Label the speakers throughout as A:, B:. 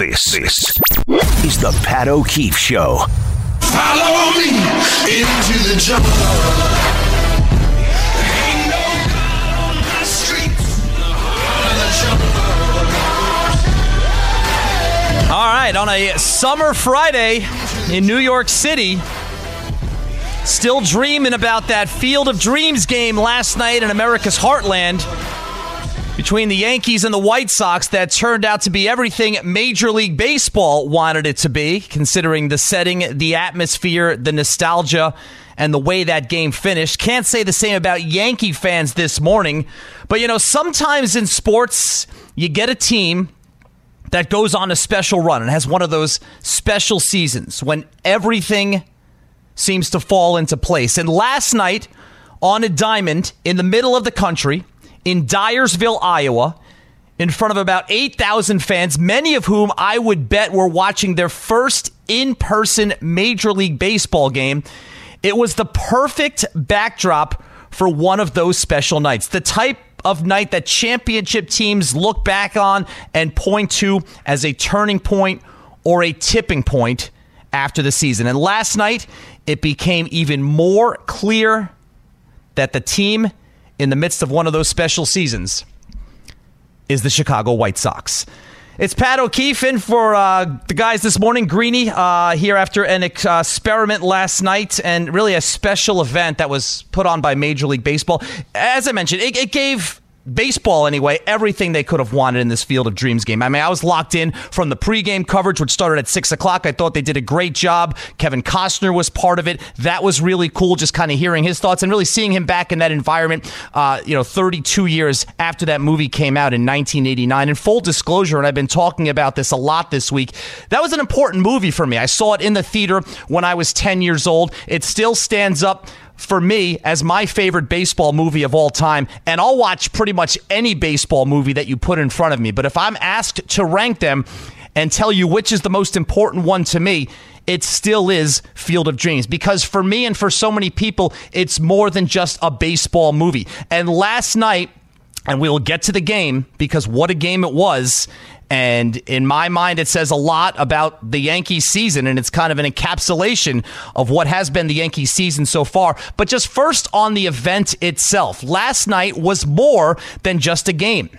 A: This, this is the Pat O'Keefe Show.
B: Follow me into the jungle. Ain't no God on my streets, the heart of the jungle.
C: All right, on a summer Friday in New York City, still dreaming about that Field of Dreams game last night in America's Heartland between the Yankees and the White Sox that turned out to be everything Major League Baseball wanted it to be, considering the setting, the atmosphere, the nostalgia, and the way that game finished. Can't say the same about Yankee fans this morning, but you know, sometimes in sports, you get a team that goes on a special run and has one of those special seasons when everything seems to fall into place. And last night, on a diamond in the middle of the country, in Dyersville, Iowa, in front of about 8,000 fans, many of whom I would bet were watching their first in person Major League Baseball game. It was the perfect backdrop for one of those special nights. The type of night that championship teams look back on and point to as a turning point or a tipping point after the season. And last night, it became even more clear that the team in the midst of one of those special seasons is the Chicago White Sox. It's Pat O'Keefe in for uh, the guys this morning. Greeny uh, here after an ex- uh, experiment last night and really a special event that was put on by Major League Baseball. As I mentioned, it, it gave baseball anyway, everything they could have wanted in this Field of Dreams game. I mean, I was locked in from the pregame coverage, which started at six o'clock. I thought they did a great job. Kevin Costner was part of it. That was really cool, just kind of hearing his thoughts and really seeing him back in that environment. Uh, you know, 32 years after that movie came out in 1989. In full disclosure, and I've been talking about this a lot this week. That was an important movie for me. I saw it in the theater when I was 10 years old. It still stands up for me as my favorite baseball movie of all time. And I'll watch pretty much any baseball movie that you put in front of me. But if I'm asked to rank them and tell you which is the most important one to me, it still is Field of Dreams because for me and for so many people, it's more than just a baseball movie. And last night, and we'll get to the game because what a game it was. And in my mind, it says a lot about the Yankees season, and it's kind of an encapsulation of what has been the Yankees season so far. But just first on the event itself, last night was more than just a game.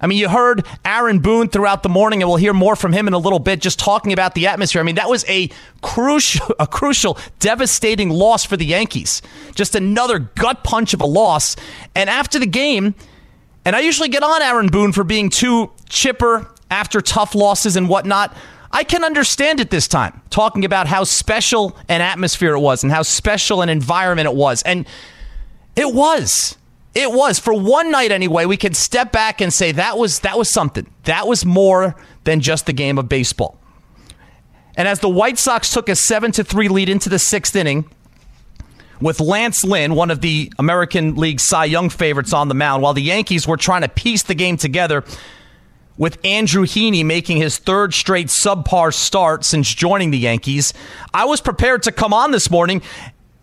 C: I mean, you heard Aaron Boone throughout the morning, and we'll hear more from him in a little bit, just talking about the atmosphere. I mean, that was a crucial, a crucial, devastating loss for the Yankees. Just another gut punch of a loss. And after the game, and I usually get on Aaron Boone for being too chipper after tough losses and whatnot. I can understand it this time, talking about how special an atmosphere it was and how special an environment it was. And it was. It was. For one night anyway, we can step back and say that was that was something. That was more than just the game of baseball. And as the White Sox took a 7 to 3 lead into the 6th inning, with Lance Lynn, one of the American League Cy Young favorites on the mound, while the Yankees were trying to piece the game together with Andrew Heaney making his third straight subpar start since joining the Yankees. I was prepared to come on this morning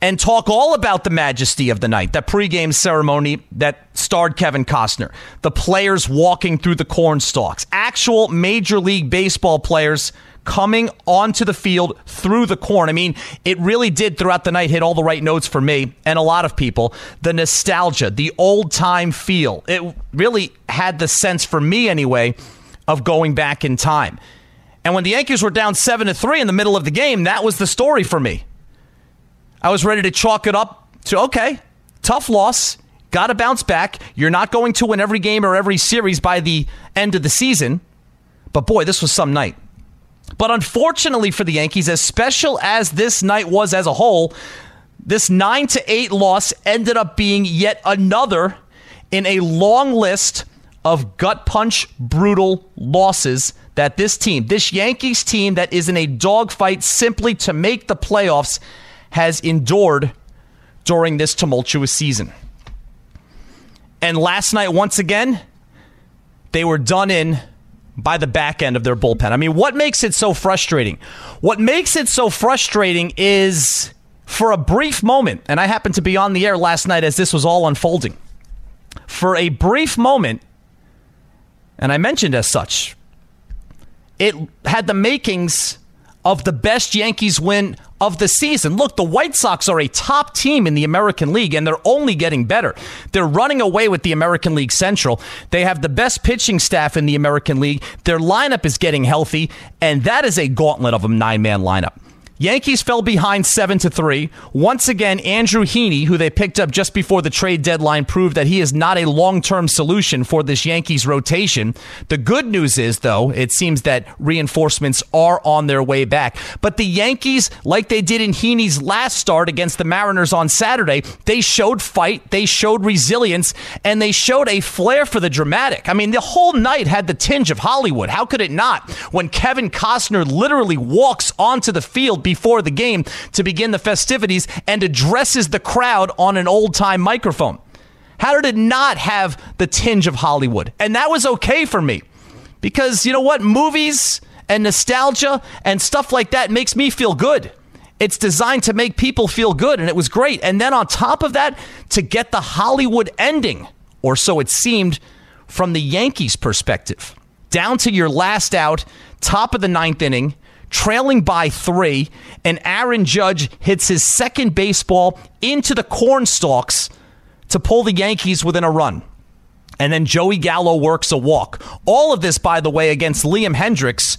C: and talk all about the majesty of the night, that pregame ceremony that starred Kevin Costner, the players walking through the corn stalks, actual Major League Baseball players coming onto the field through the corn. I mean, it really did throughout the night hit all the right notes for me and a lot of people. The nostalgia, the old time feel. It really had the sense for me anyway of going back in time. And when the Yankees were down 7 to 3 in the middle of the game, that was the story for me. I was ready to chalk it up to okay, tough loss, got to bounce back. You're not going to win every game or every series by the end of the season. But boy, this was some night. But unfortunately for the Yankees, as special as this night was as a whole, this 9 to 8 loss ended up being yet another in a long list of gut punch brutal losses that this team, this Yankees team that is in a dogfight simply to make the playoffs has endured during this tumultuous season. And last night, once again, they were done in by the back end of their bullpen. I mean, what makes it so frustrating? What makes it so frustrating is for a brief moment, and I happened to be on the air last night as this was all unfolding. For a brief moment, and I mentioned as such, it had the makings of the best Yankees win of the season. Look, the White Sox are a top team in the American League, and they're only getting better. They're running away with the American League Central. They have the best pitching staff in the American League. Their lineup is getting healthy, and that is a gauntlet of a nine man lineup. Yankees fell behind 7 to 3. Once again, Andrew Heaney, who they picked up just before the trade deadline, proved that he is not a long-term solution for this Yankees rotation. The good news is though, it seems that reinforcements are on their way back. But the Yankees, like they did in Heaney's last start against the Mariners on Saturday, they showed fight, they showed resilience, and they showed a flair for the dramatic. I mean, the whole night had the tinge of Hollywood. How could it not? When Kevin Costner literally walks onto the field before the game to begin the festivities and addresses the crowd on an old time microphone. How did it not have the tinge of Hollywood? And that was okay for me because you know what? Movies and nostalgia and stuff like that makes me feel good. It's designed to make people feel good, and it was great. And then on top of that, to get the Hollywood ending, or so it seemed from the Yankees' perspective, down to your last out, top of the ninth inning, trailing by three, and Aaron Judge hits his second baseball into the corn stalks to pull the Yankees within a run. And then Joey Gallo works a walk. All of this, by the way, against Liam Hendriks,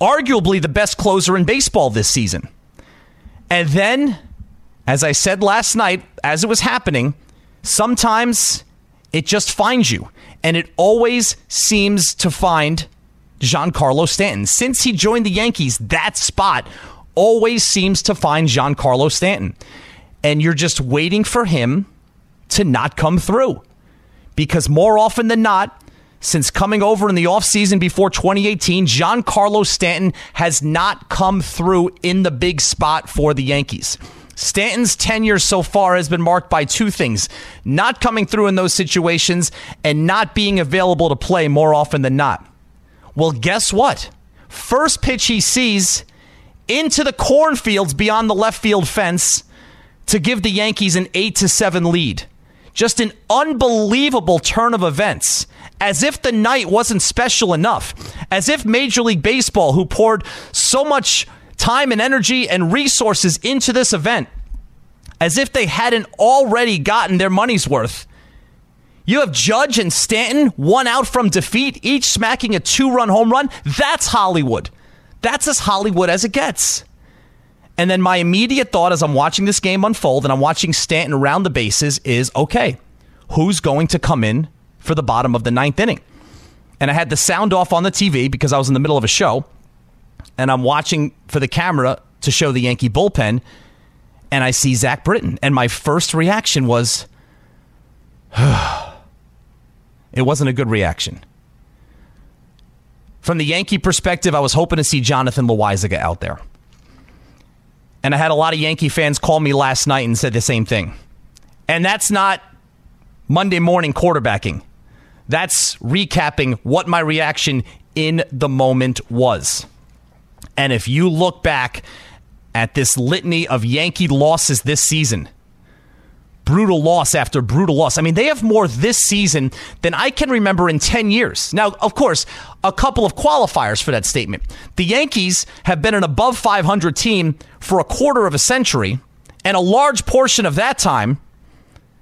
C: arguably the best closer in baseball this season. And then, as I said last night, as it was happening, sometimes it just finds you. And it always seems to find Giancarlo Stanton. Since he joined the Yankees, that spot always seems to find Giancarlo Stanton. And you're just waiting for him to not come through. Because more often than not, since coming over in the offseason before 2018, Giancarlo Stanton has not come through in the big spot for the Yankees. Stanton's tenure so far has been marked by two things not coming through in those situations and not being available to play more often than not. Well, guess what? First pitch he sees into the cornfields beyond the left field fence to give the Yankees an 8 to 7 lead. Just an unbelievable turn of events. As if the night wasn't special enough. As if Major League Baseball, who poured so much time and energy and resources into this event, as if they hadn't already gotten their money's worth, you have Judge and Stanton, one out from defeat, each smacking a two run home run. That's Hollywood. That's as Hollywood as it gets. And then my immediate thought as I'm watching this game unfold and I'm watching Stanton around the bases is okay, who's going to come in for the bottom of the ninth inning? And I had the sound off on the TV because I was in the middle of a show and I'm watching for the camera to show the Yankee bullpen and I see Zach Britton. And my first reaction was, It wasn't a good reaction. From the Yankee perspective, I was hoping to see Jonathan Loáisiga out there. And I had a lot of Yankee fans call me last night and said the same thing. And that's not Monday morning quarterbacking. That's recapping what my reaction in the moment was. And if you look back at this litany of Yankee losses this season, brutal loss after brutal loss. I mean, they have more this season than I can remember in 10 years. Now, of course, a couple of qualifiers for that statement. The Yankees have been an above 500 team for a quarter of a century, and a large portion of that time,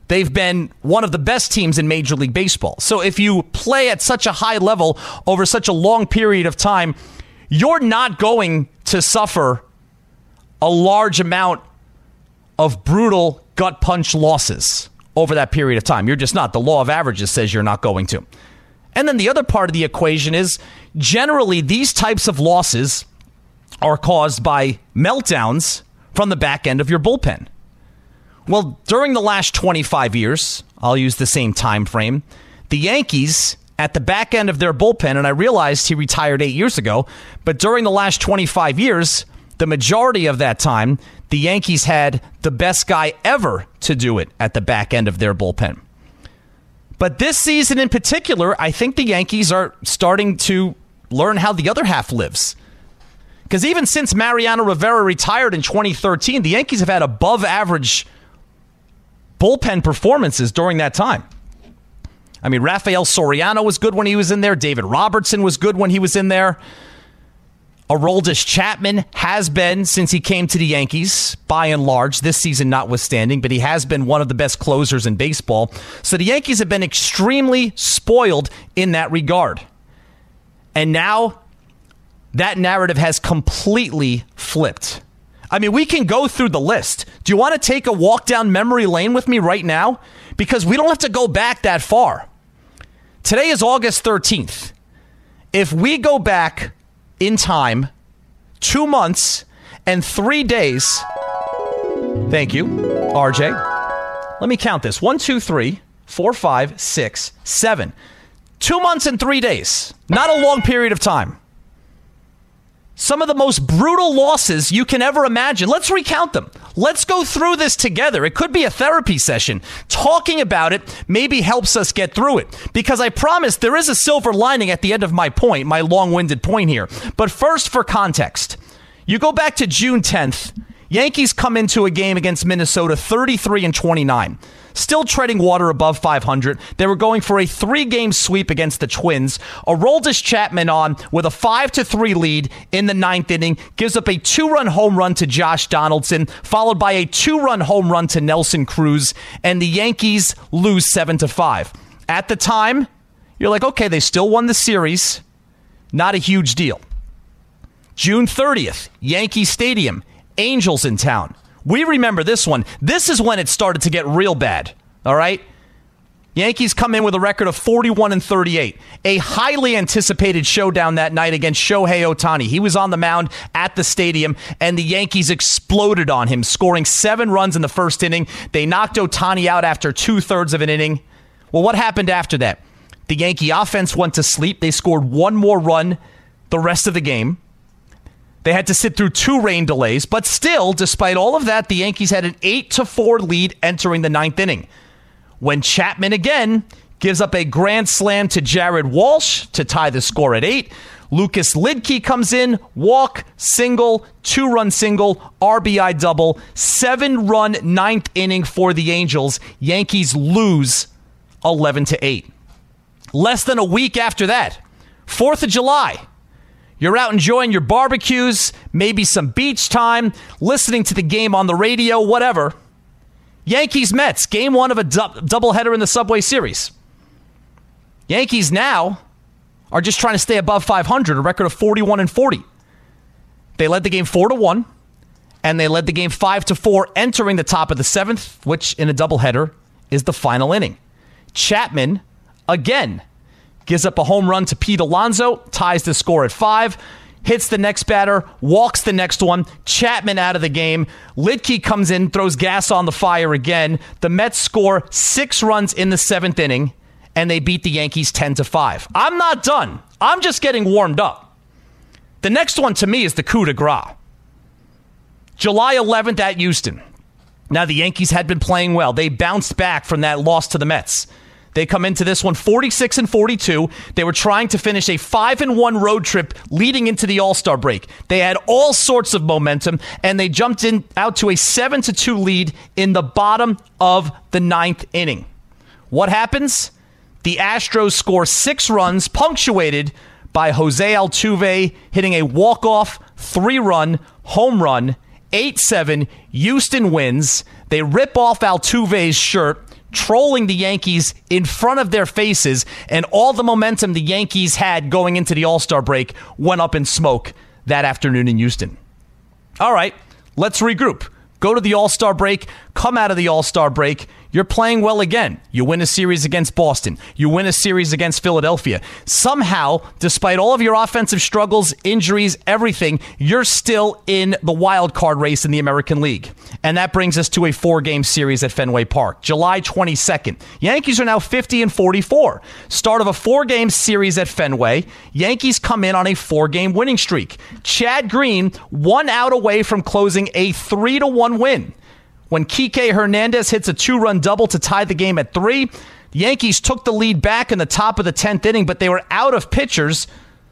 C: they've been one of the best teams in Major League Baseball. So if you play at such a high level over such a long period of time, you're not going to suffer a large amount of brutal gut punch losses over that period of time. You're just not. The law of averages says you're not going to. And then the other part of the equation is generally these types of losses are caused by meltdowns from the back end of your bullpen. Well, during the last 25 years, I'll use the same time frame, the Yankees at the back end of their bullpen, and I realized he retired eight years ago, but during the last 25 years, the majority of that time, the Yankees had the best guy ever to do it at the back end of their bullpen. But this season in particular, I think the Yankees are starting to learn how the other half lives. Because even since Mariano Rivera retired in 2013, the Yankees have had above average bullpen performances during that time. I mean, Rafael Soriano was good when he was in there. David Robertson was good when he was in there. Aroldis Chapman has been since he came to the Yankees, by and large, this season notwithstanding, but he has been one of the best closers in baseball. So the Yankees have been extremely spoiled in that regard. And now that narrative has completely flipped. I mean, we can go through the list. Do you want to take a walk down memory lane with me right now? Because we don't have to go back that far. Today is August 13th. If we go back in time, two months and three days. Thank you, RJ. Let me count this one, two, three, four, five, six, seven. Two months and three days. Not a long period of time. Some of the most brutal losses you can ever imagine. Let's recount them. Let's go through this together. It could be a therapy session. Talking about it maybe helps us get through it. Because I promise there is a silver lining at the end of my point, my long winded point here. But first, for context, you go back to June 10th. Yankees come into a game against Minnesota 33 and 29 still treading water above 500. They were going for a three game sweep against the Twins. Aroldis Chapman on with a 5 to 3 lead in the ninth inning, gives up a two run home run to Josh Donaldson, followed by a two run home run to Nelson Cruz, and the Yankees lose 7 to 5. At the time, you're like, okay, they still won the series. Not a huge deal. June 30th, Yankee Stadium, Angels in town. We remember this one. This is when it started to get real bad. All right? Yankees come in with a record of 41 and 38. A highly anticipated showdown that night against Shohei Ohtani. He was on the mound at the stadium, and the Yankees exploded on him, scoring seven runs in the first inning. They knocked Ohtani out after two thirds of an inning. Well, what happened after that? The Yankee offense went to sleep. They scored one more run the rest of the game. They had to sit through two rain delays, but still, despite all of that, the Yankees had an 8 to 4 lead entering the ninth inning. When Chapman again gives up a grand slam to Jared Walsh to tie the score at 8, Lucas Luetge comes in, walk, single, two run single, RBI double, seven run ninth inning for the Angels. Yankees lose 11 to 8. Less than a week after that, 4th of July, you're out enjoying your barbecues, maybe some beach time, listening to the game on the radio, whatever. Yankees Mets, game one of a du- doubleheader in the Subway Series. Yankees now are just trying to stay above 500, a record of 41 and 40. They led the game 4 to 1, and they led the game 5 to 4, entering the top of the seventh, which in a doubleheader is the final inning. Chapman, again, gives up a home run to Pete Alonso, ties the score at five. Hits the next batter, walks the next one. Chapman out of the game. Luetge comes in, throws gas on the fire again. The Mets score six runs in the seventh inning, and they beat the Yankees 10 to 5. I'm not done. I'm just getting warmed up. The next one to me is the coup de grace. July 11th at Houston. Now, the Yankees had been playing well. They bounced back from that loss to the Mets. They come into this one 46 and 42. They were trying to finish a 5 and 1 road trip leading into the All-Star break. They had all sorts of momentum and they jumped in out to a 7 to 2 lead in the bottom of the ninth inning. What happens? The Astros score 6 runs punctuated by Jose Altuve hitting a walk-off 3-run home run 8-7 Houston wins. They rip off Altuve's shirt trolling the Yankees in front of their faces, and all the momentum the Yankees had going into the All Star break went up in smoke that afternoon in Houston. All right, let's regroup. Go to the All Star break, come out of the All Star break. You're playing well again. You win a series against Boston. You win a series against Philadelphia. Somehow, despite all of your offensive struggles, injuries, everything, you're still in the wild card race in the American League. And that brings us to a four game series at Fenway Park, July 22nd. Yankees are now 50 and 44. Start of a four game series at Fenway. Yankees come in on a four game winning streak. Chad Green, one out away from closing a 3 to 1 win. When Kike Hernandez hits a two run double to tie the game at three, the Yankees took the lead back in the top of the 10th inning, but they were out of pitchers,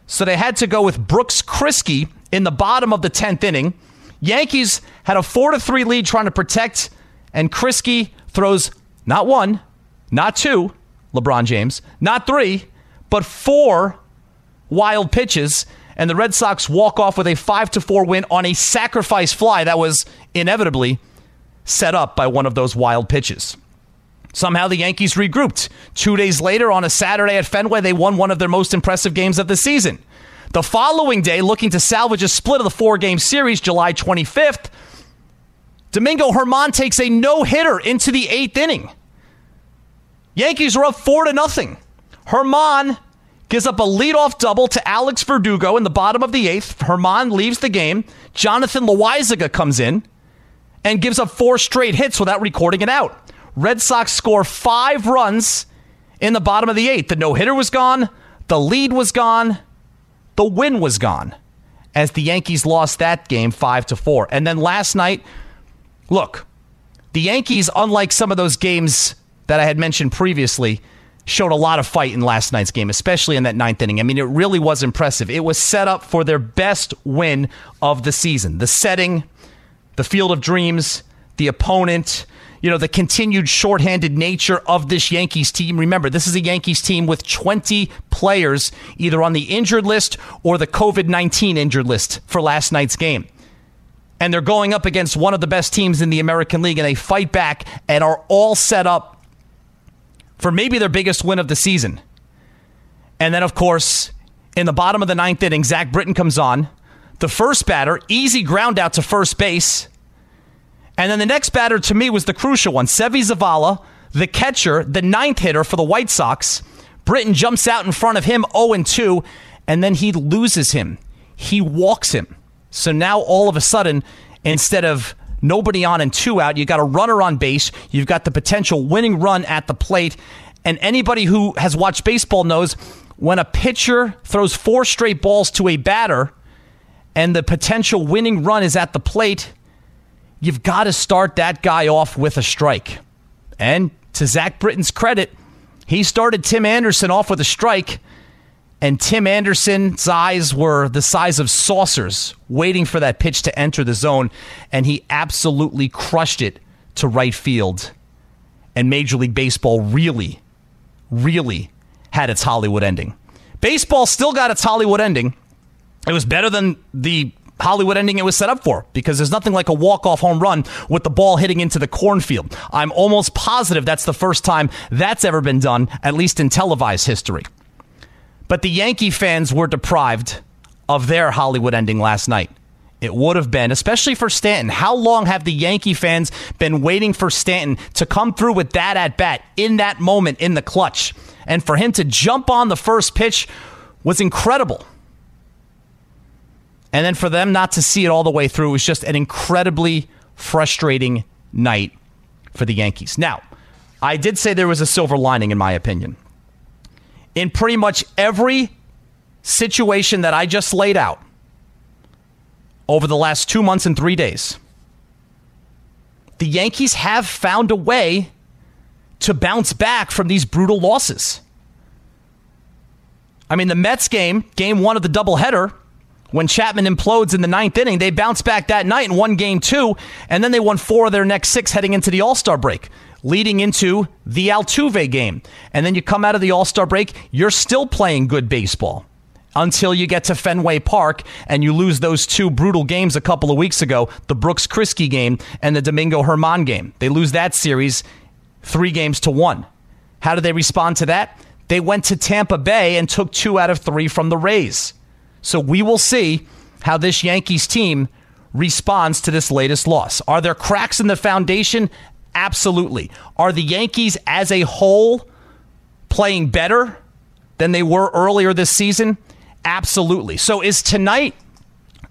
C: so they had to go with Brooks Kriske in the bottom of the 10th inning. Yankees had a 4 to 3 lead trying to protect, and Kriske throws not one, not two, LeBron James. Not three, but four wild pitches. And the Red Sox walk off with a 5 to 4 win on a sacrifice fly that was inevitably set up by one of those wild pitches. Somehow the Yankees regrouped. Two days later, on a Saturday at Fenway, they won one of their most impressive games of the season. The following day, looking to salvage a split of the four game series, July 25th, Domingo Germán takes a no hitter into the eighth inning. Yankees are up four to nothing. Germán gives up a leadoff double to Alex Verdugo in the bottom of the eighth. Germán leaves the game. Jonathan Loáisiga comes in and gives up four straight hits without recording it out. Red Sox score five runs in the bottom of the eighth. The no hitter was gone, the lead was gone, the win was gone as the Yankees lost that game 5 to 4. And then last night, look, the Yankees unlike some of those games that I had mentioned previously showed a lot of fight in last night's game, especially in that ninth inning. I mean, it really was impressive. It was set up for their best win of the season. The setting, the field of dreams, the opponent, you know, the continued shorthanded nature of this Yankees team. Remember, this is a Yankees team with 20 players either on the injured list or the COVID 19 injured list for last night's game. And they're going up against one of the best teams in the American League, and they fight back and are all set up for maybe their biggest win of the season. And then, of course, in the bottom of the ninth inning, Zach Britton comes on. The first batter, easy ground out to first base. And then the next batter to me was the crucial one. Seby Zavala, the catcher, the ninth hitter for the White Sox. Britton jumps out in front of him 0 2, and then he loses him. He walks him. So now all of a sudden, instead of nobody on and two out, you got a runner on base. You've got the potential winning run at the plate. And anybody who has watched baseball knows when a pitcher throws four straight balls to a batter and the potential winning run is at the plate, you've got to start that guy off with a strike. And to Zach Britton's credit, he started Tim Anderson off with a strike, and Tim Anderson's eyes were the size of saucers waiting for that pitch to enter the zone, and he absolutely crushed it to right field. And Major League Baseball really, really had its Hollywood ending. Baseball still got its Hollywood ending. It was better than the Hollywood ending it was set up for because there's nothing like a walk-off home run with the ball hitting into the cornfield. I'm almost positive that's the first time that's ever been done, at least in televised history. But the Yankee fans were deprived of their Hollywood ending last night. It would have been, especially for Stanton. How long have the Yankee fans been waiting for Stanton to come through with that at bat in that moment in the clutch? And for him to jump on the first pitch was incredible. And then for them not to see it all the way through was just an incredibly frustrating night for the Yankees. Now, I did say there was a silver lining, in my opinion. In pretty much every situation that I just laid out over the last two months and three days, the Yankees have found a way to bounce back from these brutal losses. I mean, the Mets game, game one of the doubleheader, when Chapman implodes in the ninth inning, they bounced back that night and won game two, and then they won four of their next six heading into the All Star break, leading into the Altuve game. And then you come out of the All Star break, you're still playing good baseball until you get to Fenway Park and you lose those two brutal games a couple of weeks ago the Brooks Kriske game and the Domingo Germán game. They lose that series three games to one. How did they respond to that? They went to Tampa Bay and took two out of three from the Rays. So we will see how this Yankees team responds to this latest loss. Are there cracks in the foundation? Absolutely. Are the Yankees as a whole playing better than they were earlier this season? Absolutely. So is tonight,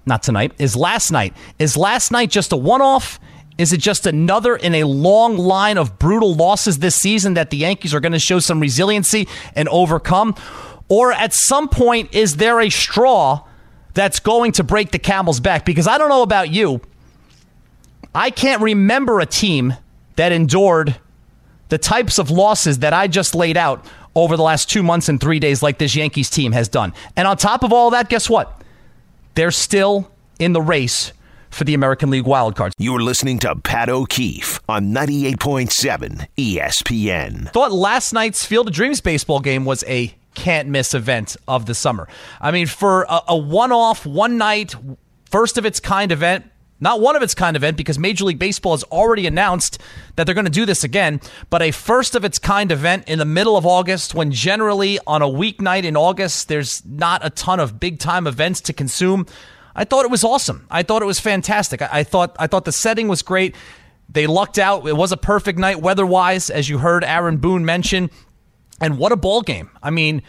C: not tonight, is last night, is last night just a one off? Is it just another in a long line of brutal losses this season that the Yankees are going to show some resiliency and overcome? Or at some point, is there a straw that's going to break the camel's back? Because I don't know about you. I can't remember a team that endured the types of losses that I just laid out over the last two months and three days, like this Yankees team has done. And on top of all that, guess what? They're still in the race for the American League wildcards.
A: You're listening to Pat O'Keefe on 98.7 ESPN.
C: Thought last night's Field of Dreams baseball game was a can't miss event of the summer. I mean, for a, a one off, one night, first of its kind event, not one of its kind event because Major League Baseball has already announced that they're going to do this again, but a first of its kind event in the middle of August when generally on a weeknight in August there's not a ton of big time events to consume. I thought it was awesome. I thought it was fantastic. I, I thought I thought the setting was great. They lucked out. It was a perfect night weather-wise as you heard Aaron Boone mention. And what a ball game. I mean,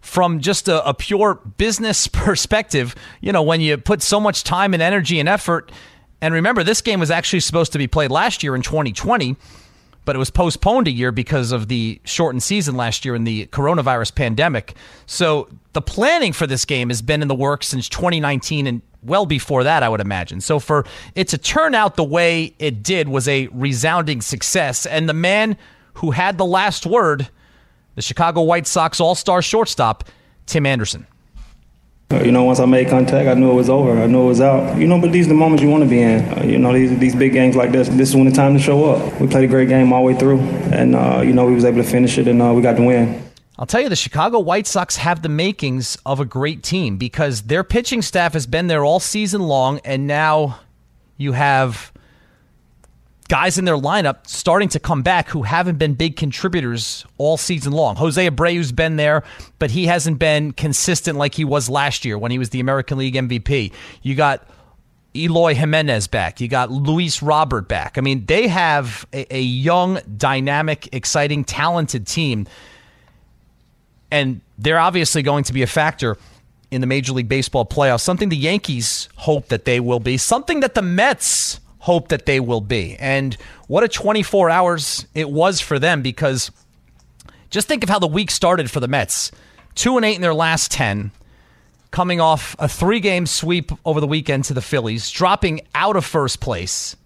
C: from just a, a, pure business perspective, you know, when you put so much time and energy and effort, and remember, this game was actually supposed to be played last year in 2020, but it was postponed a year because of the shortened season last year in the coronavirus pandemic. So the planning for this game has been in the works since 2019 and well before that, I would imagine. So for it to turn out the way it did was a resounding success. And the man who had the last word the Chicago White Sox all star shortstop, Tim Anderson.
D: Uh, you know, once I made contact, I knew it was over. I knew it was out. You know, but these are the moments you want to be in. Uh, you know, these these big games like this, this is when the time to show up. We played a great game all the way through, and uh, you know, we was able to finish it, and uh, we got the win.
C: I'll tell you, the Chicago White Sox have the makings of a great team because their pitching staff has been there all season long, and now you have guys in their lineup starting to come back who haven't been big contributors all season long. Jose Abreu's been there, but he hasn't been consistent like he was last year when he was the American League MVP. You got Eloy Jimenez back. You got Luis Robert back. I mean, they have a, a young, dynamic, exciting, talented team. And they're obviously going to be a factor in the Major League Baseball playoffs, something the Yankees hope that they will be, something that the Mets hope that they will be. And what a 24 hours it was for them because just think of how the week started for the Mets. 2 and 8 in their last 10, coming off a three-game sweep over the weekend to the Phillies, dropping out of first place,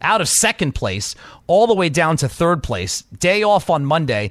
C: out of second place, all the way down to third place. Day off on Monday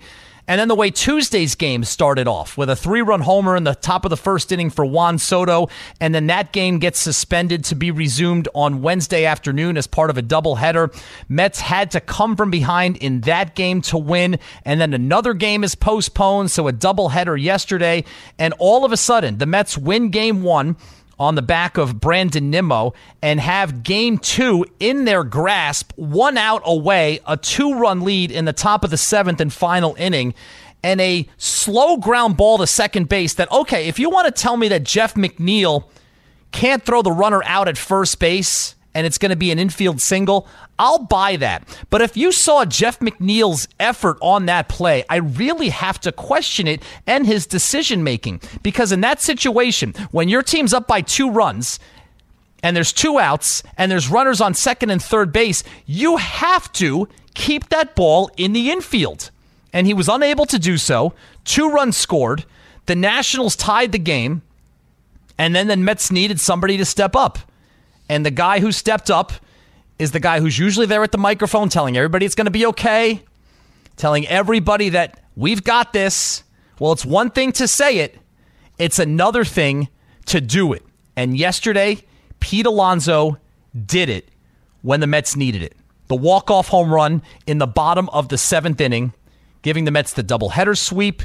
C: and then the way Tuesday's game started off with a three run homer in the top of the first inning for Juan Soto, and then that game gets suspended to be resumed on Wednesday afternoon as part of a doubleheader. Mets had to come from behind in that game to win, and then another game is postponed, so a doubleheader yesterday, and all of a sudden the Mets win game one on the back of Brandon Nimmo and have game two in their grasp, one out away, a two run lead in the top of the seventh and final inning, and a slow ground ball to second base. That, okay, if you want to tell me that Jeff McNeil can't throw the runner out at first base and it's going to be an infield single, I'll buy that. But if you saw Jeff McNeil's effort on that play, I really have to question it and his decision making. Because in that situation, when your team's up by two runs, and there's two outs, and there's runners on second and third base, you have to keep that ball in the infield. And he was unable to do so. Two runs scored. The Nationals tied the game. And then the Mets needed somebody to step up. And the guy who stepped up is the guy who's usually there at the microphone telling everybody it's going to be okay, telling everybody that we've got this. Well, it's one thing to say it, it's another thing to do it. And yesterday, Pete Alonso did it when the Mets needed it. The walk-off home run in the bottom of the seventh inning, giving the Mets the doubleheader sweep,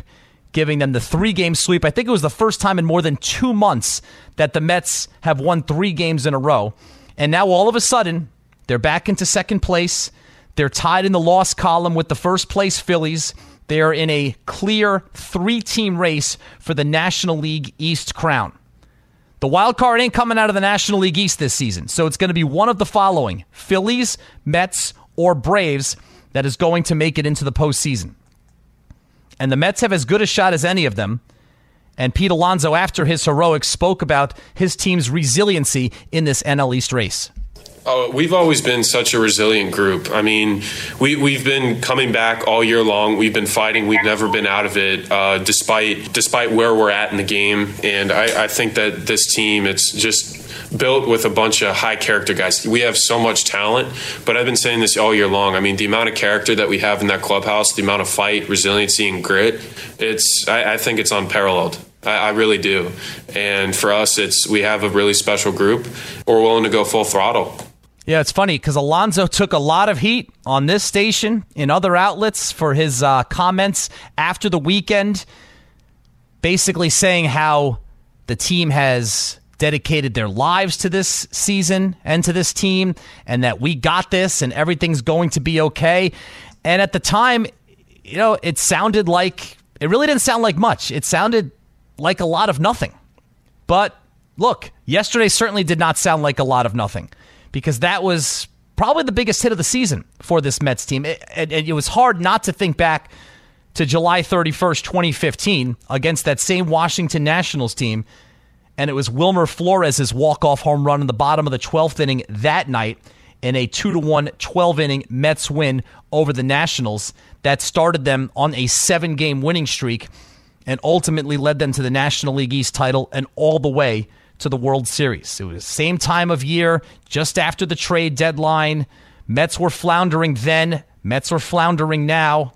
C: giving them the three-game sweep. I think it was the first time in more than two months that the Mets have won three games in a row. And now all of a sudden, they're back into second place. They're tied in the loss column with the first place Phillies. They are in a clear three team race for the National League East crown. The wild card ain't coming out of the National League East this season, so it's going to be one of the following Phillies, Mets, or Braves that is going to make it into the postseason. And the Mets have as good a shot as any of them. And Pete Alonso, after his heroics, spoke about his team's resiliency in this NL East race.
E: Oh, we've always been such a resilient group. I mean, we, we've been coming back all year long. We've been fighting. We've never been out of it, uh, despite despite where we're at in the game. And I, I think that this team, it's just built with a bunch of high character guys. We have so much talent, but I've been saying this all year long. I mean, the amount of character that we have in that clubhouse, the amount of fight, resiliency, and grit, it's I, I think it's unparalleled. I, I, really do. And for us, it's we have a really special group. We're willing to go full throttle
C: Yeah, it's funny because Alonso took a lot of heat on this station in other outlets for his uh, comments after the weekend, basically saying how the team has dedicated their lives to this season and to this team, and that we got this and everything's going to be okay. And at the time, you know, it sounded like it really didn't sound like much. It sounded like a lot of nothing. But look, yesterday certainly did not sound like a lot of nothing because that was probably the biggest hit of the season for this Mets team. It, it, it, was hard not to think back to July 31st, 2015, against that same Washington Nationals team. And it was Wilmer Flores' walk-off home run in the bottom of the 12th inning that night in a 2 to 1 12 inning Mets win over the Nationals that started them on a seven game winning streak and ultimately led them to the National League East title and all the way to the World Series. It was the same time of year, just after the trade deadline. Mets were floundering then, Mets are floundering now.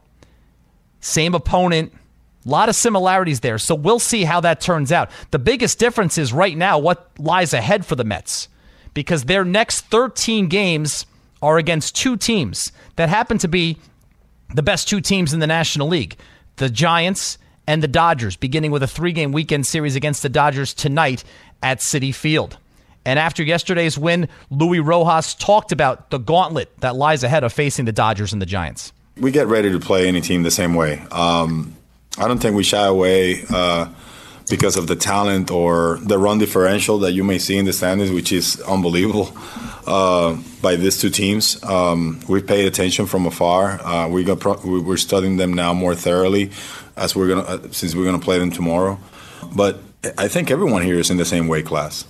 C: Same opponent. A lot of similarities there. So we'll see how that turns out. The biggest difference is right now what lies ahead for the Mets because their next 13 games are against two teams that happen to be the best two teams in the National League the Giants and the Dodgers, beginning with a three game weekend series against the Dodgers tonight at Citi Field. And after yesterday's win, Luis Rojas talked about the gauntlet that lies ahead of facing the Dodgers and the Giants.
F: We get ready to play any team the same way. Um, I don't think we shy away uh, because of the talent or the run differential that you may see in the standings, which is unbelievable uh, by these two teams. Um, we paid attention from afar. Uh, we pro- we're studying them now more thoroughly as we're gonna uh, since we're gonna play them tomorrow. But I think everyone here is in the same weight class.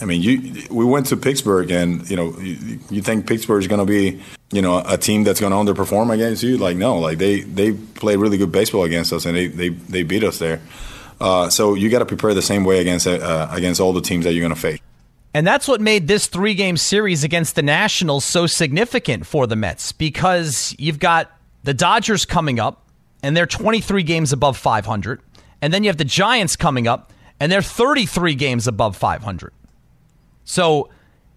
F: I mean, you we went to Pittsburgh, and you know, you, you think Pittsburgh is going to be, you know, a team that's going to underperform against you? Like, no, like they they played really good baseball against us, and they they, they beat us there. Uh, so you got to prepare the same way against uh, against all the teams that you're going to face.
C: And that's what made this three game series against the Nationals so significant for the Mets because you've got the Dodgers coming up, and they're 23 games above 500, and then you have the Giants coming up and they're 33 games above 500. So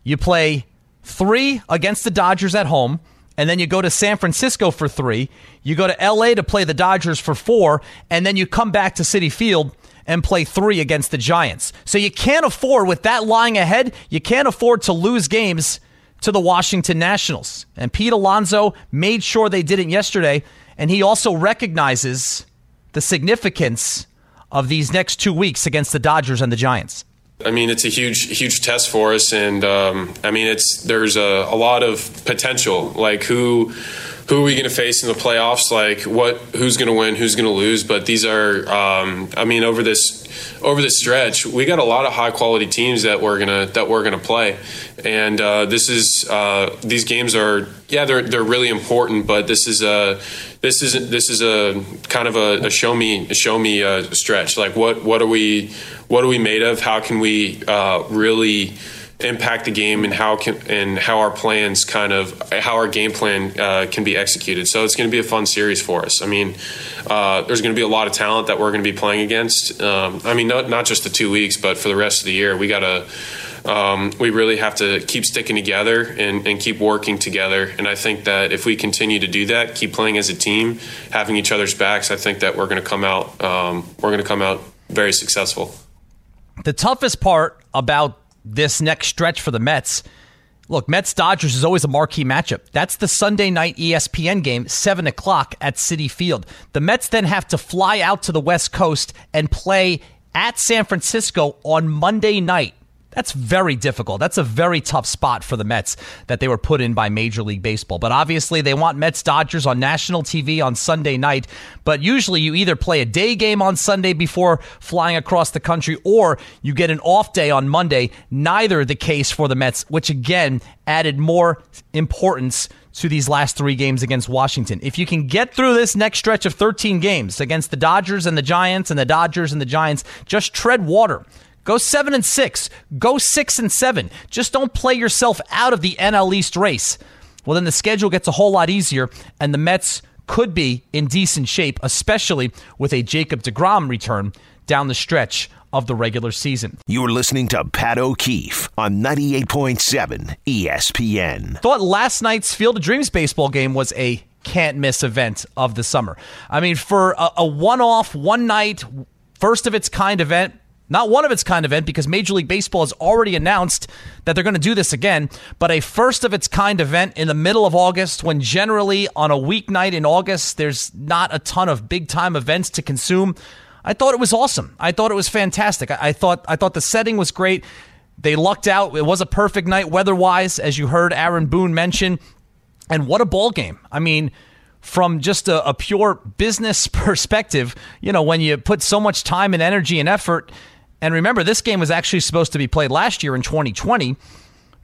C: you play three against the Dodgers at home, and then you go to San Francisco for three. You go to LA to play the Dodgers for four, and then you come back to Citi Field and play three against the Giants. So you can't afford, with that lying ahead, you can't afford to lose games to the Washington Nationals. And Pete Alonso made sure they didn't yesterday, and he also recognizes the significance of these next two weeks against the Dodgers and the Giants?
E: I mean, it's a huge, huge test for us, and um, I mean, it's there's a, a lot of potential. Like who, who are we going to face in the playoffs? Like what, who's going to win, who's going to lose? But these are, um, I mean, over this, over this stretch, we got a lot of high quality teams that we're gonna that we're gonna play, and uh, this is uh, these games are yeah they're they're really important, but this is a this is this is a kind of a, a show me a show me uh, stretch. Like what what are we what are we made of? How can we uh, really impact the game and how can and how our plans kind of how our game plan uh, can be executed. So it's going to be a fun series for us. I mean, uh, there's going to be a lot of talent that we're going to be playing against. Um, I mean, not not just the two weeks, but for the rest of the year, we got to um, we really have to keep sticking together and, and, keep working together. And I think that if we continue to do that, keep playing as a team, having each other's backs, I think that we're going to come out um, we're going to come out very successful.
C: The toughest part about this next stretch for the Mets. Look, Mets Dodgers is always a marquee matchup. That's the Sunday night ESPN game, 7 o'clock at Citi Field. The Mets then have to fly out to the West Coast and play at San Francisco on Monday night. That's very difficult. That's a very tough spot for the Mets that they were put in by Major League Baseball. But obviously, they want Mets Dodgers on national TV on Sunday night. But usually, you either play a day game on Sunday before flying across the country or you get an off day on Monday. Neither the case for the Mets, which again added more importance to these last three games against Washington. If you can get through this next stretch of 13 games against the Dodgers and the Giants and the Dodgers and the Giants, just tread water. Go seven and six. Go six and seven. Just don't play yourself out of the NL East race. Well, then the schedule gets a whole lot easier, and the Mets could be in decent shape, especially with a Jacob DeGrom return down the stretch of the regular season.
A: You're listening to Pat O'Keefe on 98.7 ESPN.
C: Thought last night's Field of Dreams baseball game was a can't miss event of the summer. I mean, for a, a one off, one night, first of its kind event, not one of its kind event because Major League Baseball has already announced that they're going to do this again, but a first of its kind event in the middle of August when generally on a weeknight in August there's not a ton of big time events to consume. I thought it was awesome. I thought it was fantastic. I, thought I thought the setting was great. They lucked out. It was a perfect night weather-wise as you heard Aaron Boone mention. And what a ball game. I mean, from just a, a, pure business perspective, you know, when you put so much time and energy and effort, and remember, this game was actually supposed to be played last year in 2020,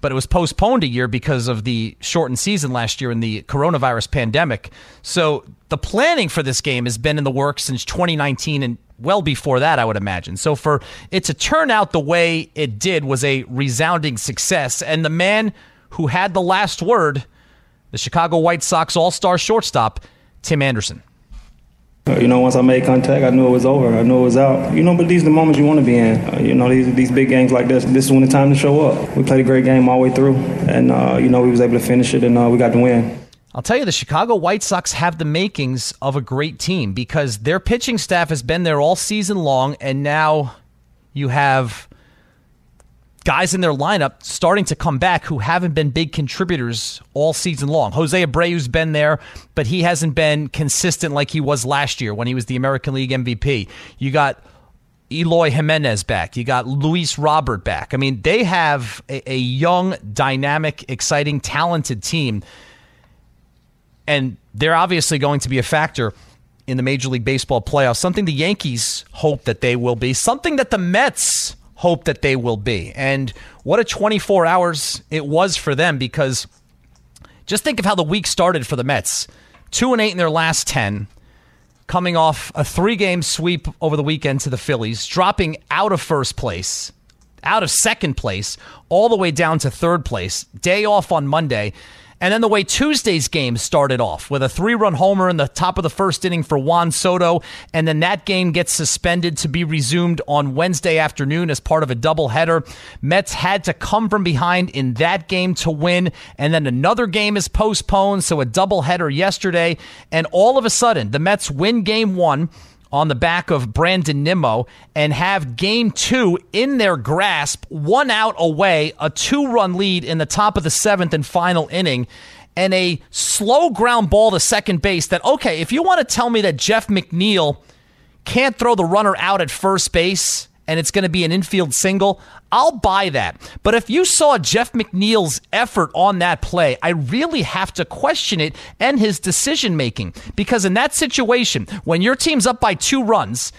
C: but it was postponed a year because of the shortened season last year in the coronavirus pandemic. So the planning for this game has been in the works since 2019 and well before that, I would imagine. So for it to turn out the way it did was a resounding success. And the man who had the last word the Chicago White Sox all star shortstop, Tim Anderson.
D: Uh, you know, once I made contact, I knew it was over. I knew it was out. You know, but these are the moments you want to be in. Uh, you know, these these big games like this, this is when the time to show up. We played a great game all the way through, and uh, you know, we was able to finish it, and uh, we got the win.
C: I'll tell you, the Chicago White Sox have the makings of a great team because their pitching staff has been there all season long, and now you have guys in their lineup starting to come back who haven't been big contributors all season long. Jose Abreu's been there, but he hasn't been consistent like he was last year when he was the American League MVP. You got Eloy Jimenez back. You got Luis Robert back. I mean, they have a, a young, dynamic, exciting, talented team. And they're obviously going to be a factor in the Major League Baseball playoffs, something the Yankees hope that they will be, something that the Mets hope that they will be. And what a 24 hours it was for them because just think of how the week started for the Mets. 2 and 8 in their last 10, coming off a three-game sweep over the weekend to the Phillies, dropping out of first place, out of second place, all the way down to third place. Day off on Monday. And then the way Tuesday's game started off with a three run homer in the top of the first inning for Juan Soto, and then that game gets suspended to be resumed on Wednesday afternoon as part of a doubleheader. Mets had to come from behind in that game to win, and then another game is postponed, so a doubleheader yesterday. And all of a sudden, the Mets win game one on the back of Brandon Nimmo and have game two in their grasp, one out away, a two run lead in the top of the seventh and final inning, and a slow ground ball to second base. That, okay, if you want to tell me that Jeff McNeil can't throw the runner out at first base and it's going to be an infield single, I'll buy that. But if you saw Jeff McNeil's effort on that play, I really have to question it and his decision making. Because in that situation, when your team's up by two runs,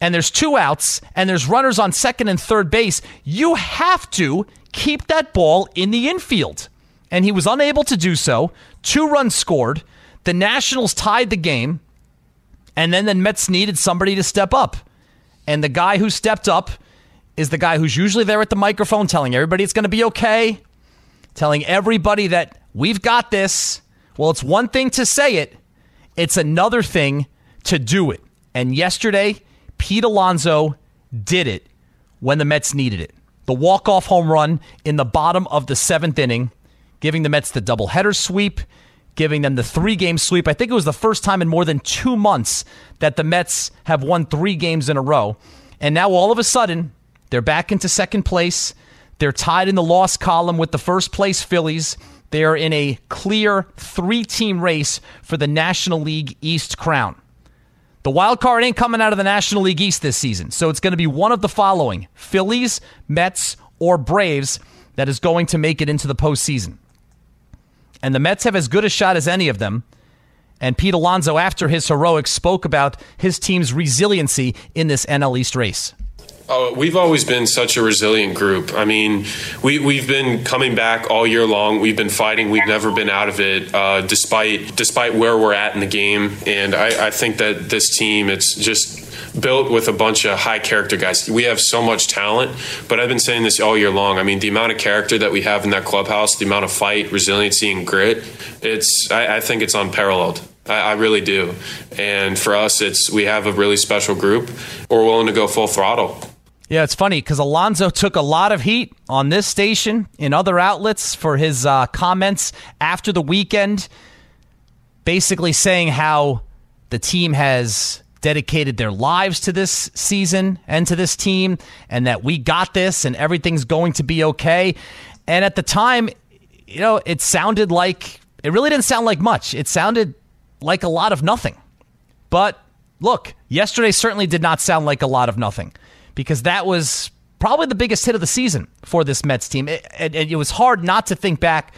C: and there's two outs, and there's runners on second and third base, you have to keep that ball in the infield. And he was unable to do so. Two runs scored. The Nationals tied the game. And then the Mets needed somebody to step up. And the guy who stepped up is the guy who's usually there at the microphone telling everybody it's going to be okay, telling everybody that we've got this. Well, it's one thing to say it, it's another thing to do it. And yesterday, Pete Alonso did it when the Mets needed it. The walk-off home run in the bottom of the seventh inning, giving the Mets the doubleheader sweep, giving them the three game sweep. I think it was the first time in more than two months that the Mets have won three games in a row. And now all of a sudden, they're back into second place. They're tied in the loss column with the first place Phillies. They are in a clear three team race for the National League East crown. The wild card ain't coming out of the National League East this season, so it's going to be one of the following Phillies, Mets, or Braves that is going to make it into the postseason and the Mets have as good a shot as any of them. And Pete Alonso, after his heroics, spoke about his team's resiliency in this NL East race.
E: Oh, we've always been such a resilient group. I mean, we, we've been coming back all year long. We've been fighting. We've never been out of it, uh, despite despite where we're at in the game. And I, I think that this team, it's just built with a bunch of high character guys. We have so much talent, but I've been saying this all year long. I mean, the amount of character that we have in that clubhouse, the amount of fight, resiliency, and grit, it's I, I think it's unparalleled. I, I, really do. And for us, it's we have a really special group. We're willing to go full throttle.
C: Yeah, it's funny because Alonso took a lot of heat on this station in other outlets for his uh, comments after the weekend, basically saying how the team has dedicated their lives to this season and to this team, and that we got this and everything's going to be okay. And at the time, you know, it sounded like it really didn't sound like much. It sounded like a lot of nothing. But look, yesterday certainly did not sound like a lot of nothing because that was probably the biggest hit of the season for this Mets team. It, it, it, was hard not to think back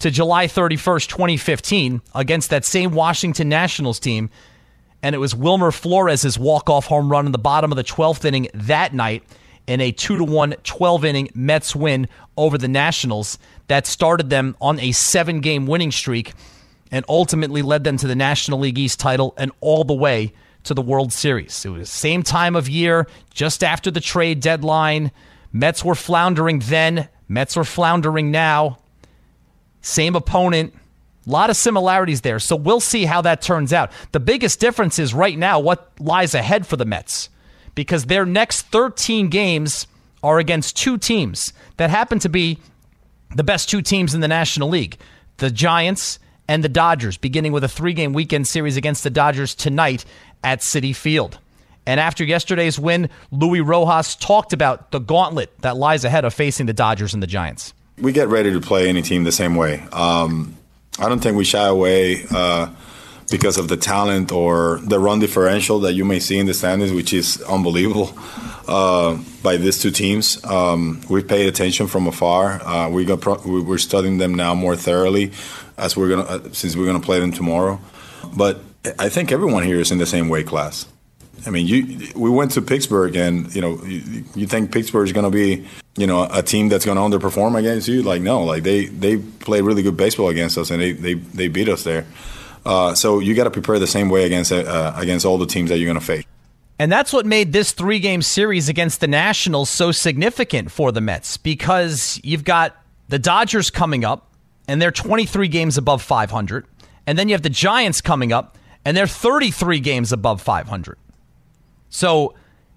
C: to July 31st, 2015, against that same Washington Nationals team. And it was Wilmer Flores' walk-off home run in the bottom of the 12th inning that night in a 2 to 1 12 inning Mets win over the Nationals that started them on a seven game winning streak and ultimately led them to the National League East title and all the way to the World Series. It was the same time of year, just after the trade deadline. Mets were floundering then, Mets are floundering now. Same opponent. A lot of similarities there. So we'll see how that turns out. The biggest difference is right now what lies ahead for the Mets because their next 13 games are against two teams that happen to be the best two teams in the National League the Giants and the Dodgers, beginning with a three game weekend series against the Dodgers tonight at Citi Field. And after yesterday's win, Luis Rojas talked about the gauntlet that lies ahead of facing the Dodgers and the Giants.
F: We get ready to play any team the same way. Um, I don't think we shy away uh, because of the talent or the run differential that you may see in the standings, which is unbelievable uh, by these two teams. Um, we've paid attention from afar. Uh, we got we're studying them now more thoroughly, as we're gonna uh, since we're gonna play them tomorrow. But I think everyone here is in the same weight class. I mean, you we went to Pittsburgh, and you know, you, you think Pittsburgh is going to be, you know, a team that's going to underperform against you? Like, no, like they they play really good baseball against us, and they they, they beat us there. Uh, so you got to prepare the same way against uh, against all the teams that you're going to face.
C: And that's what made this three game series against the Nationals so significant for the Mets because you've got the Dodgers coming up, and they're 23 games above 500. And then you have the Giants coming up, and they're 33 games above 500. So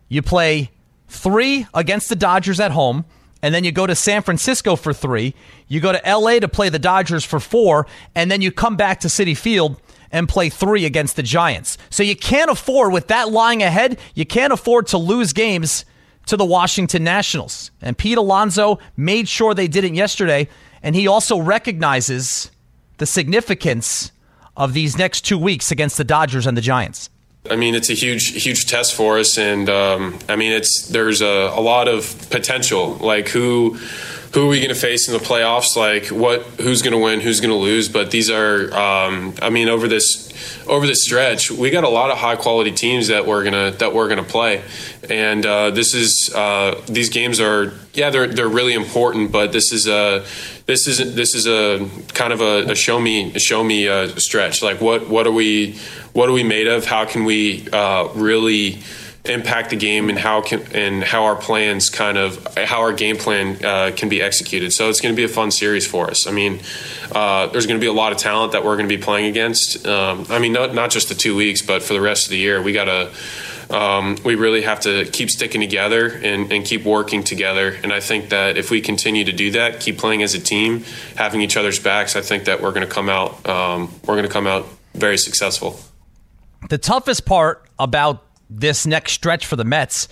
C: you play three against the Dodgers at home, and then you go to San Francisco for three. You go to LA to play the Dodgers for four, and then you come back to Citi Field and play three against the Giants. So you can't afford, with that lying ahead, you can't afford to lose games to the Washington Nationals. And Pete Alonso made sure they didn't yesterday, and he also recognizes the significance of these next two weeks against the Dodgers and the Giants.
E: I mean, it's a huge, huge test for us, and um, I mean, it's there's a, a lot of potential. Like who who are we going to face in the playoffs? Like what? Who's going to win? Who's going to lose? But these are, um, I mean, over this over this stretch, we got a lot of high quality teams that we're gonna that we're gonna play, and uh, this is uh, these games are yeah they're they're really important, but this is a this is this is a kind of a, a show me a show me uh, stretch. Like what what are we what are we made of? How can we uh, really impact the game and how can and how our plans kind of how our game plan uh, can be executed. So it's going to be a fun series for us. I mean, uh, there's going to be a lot of talent that we're going to be playing against. Um, I mean, not not just the two weeks, but for the rest of the year, we got to. Um, we really have to keep sticking together and, and, keep working together. And I think that if we continue to do that, keep playing as a team, having each other's backs, I think that we're going to come out. Um, we're going to come out very successful.
C: The toughest part about this next stretch for the Mets.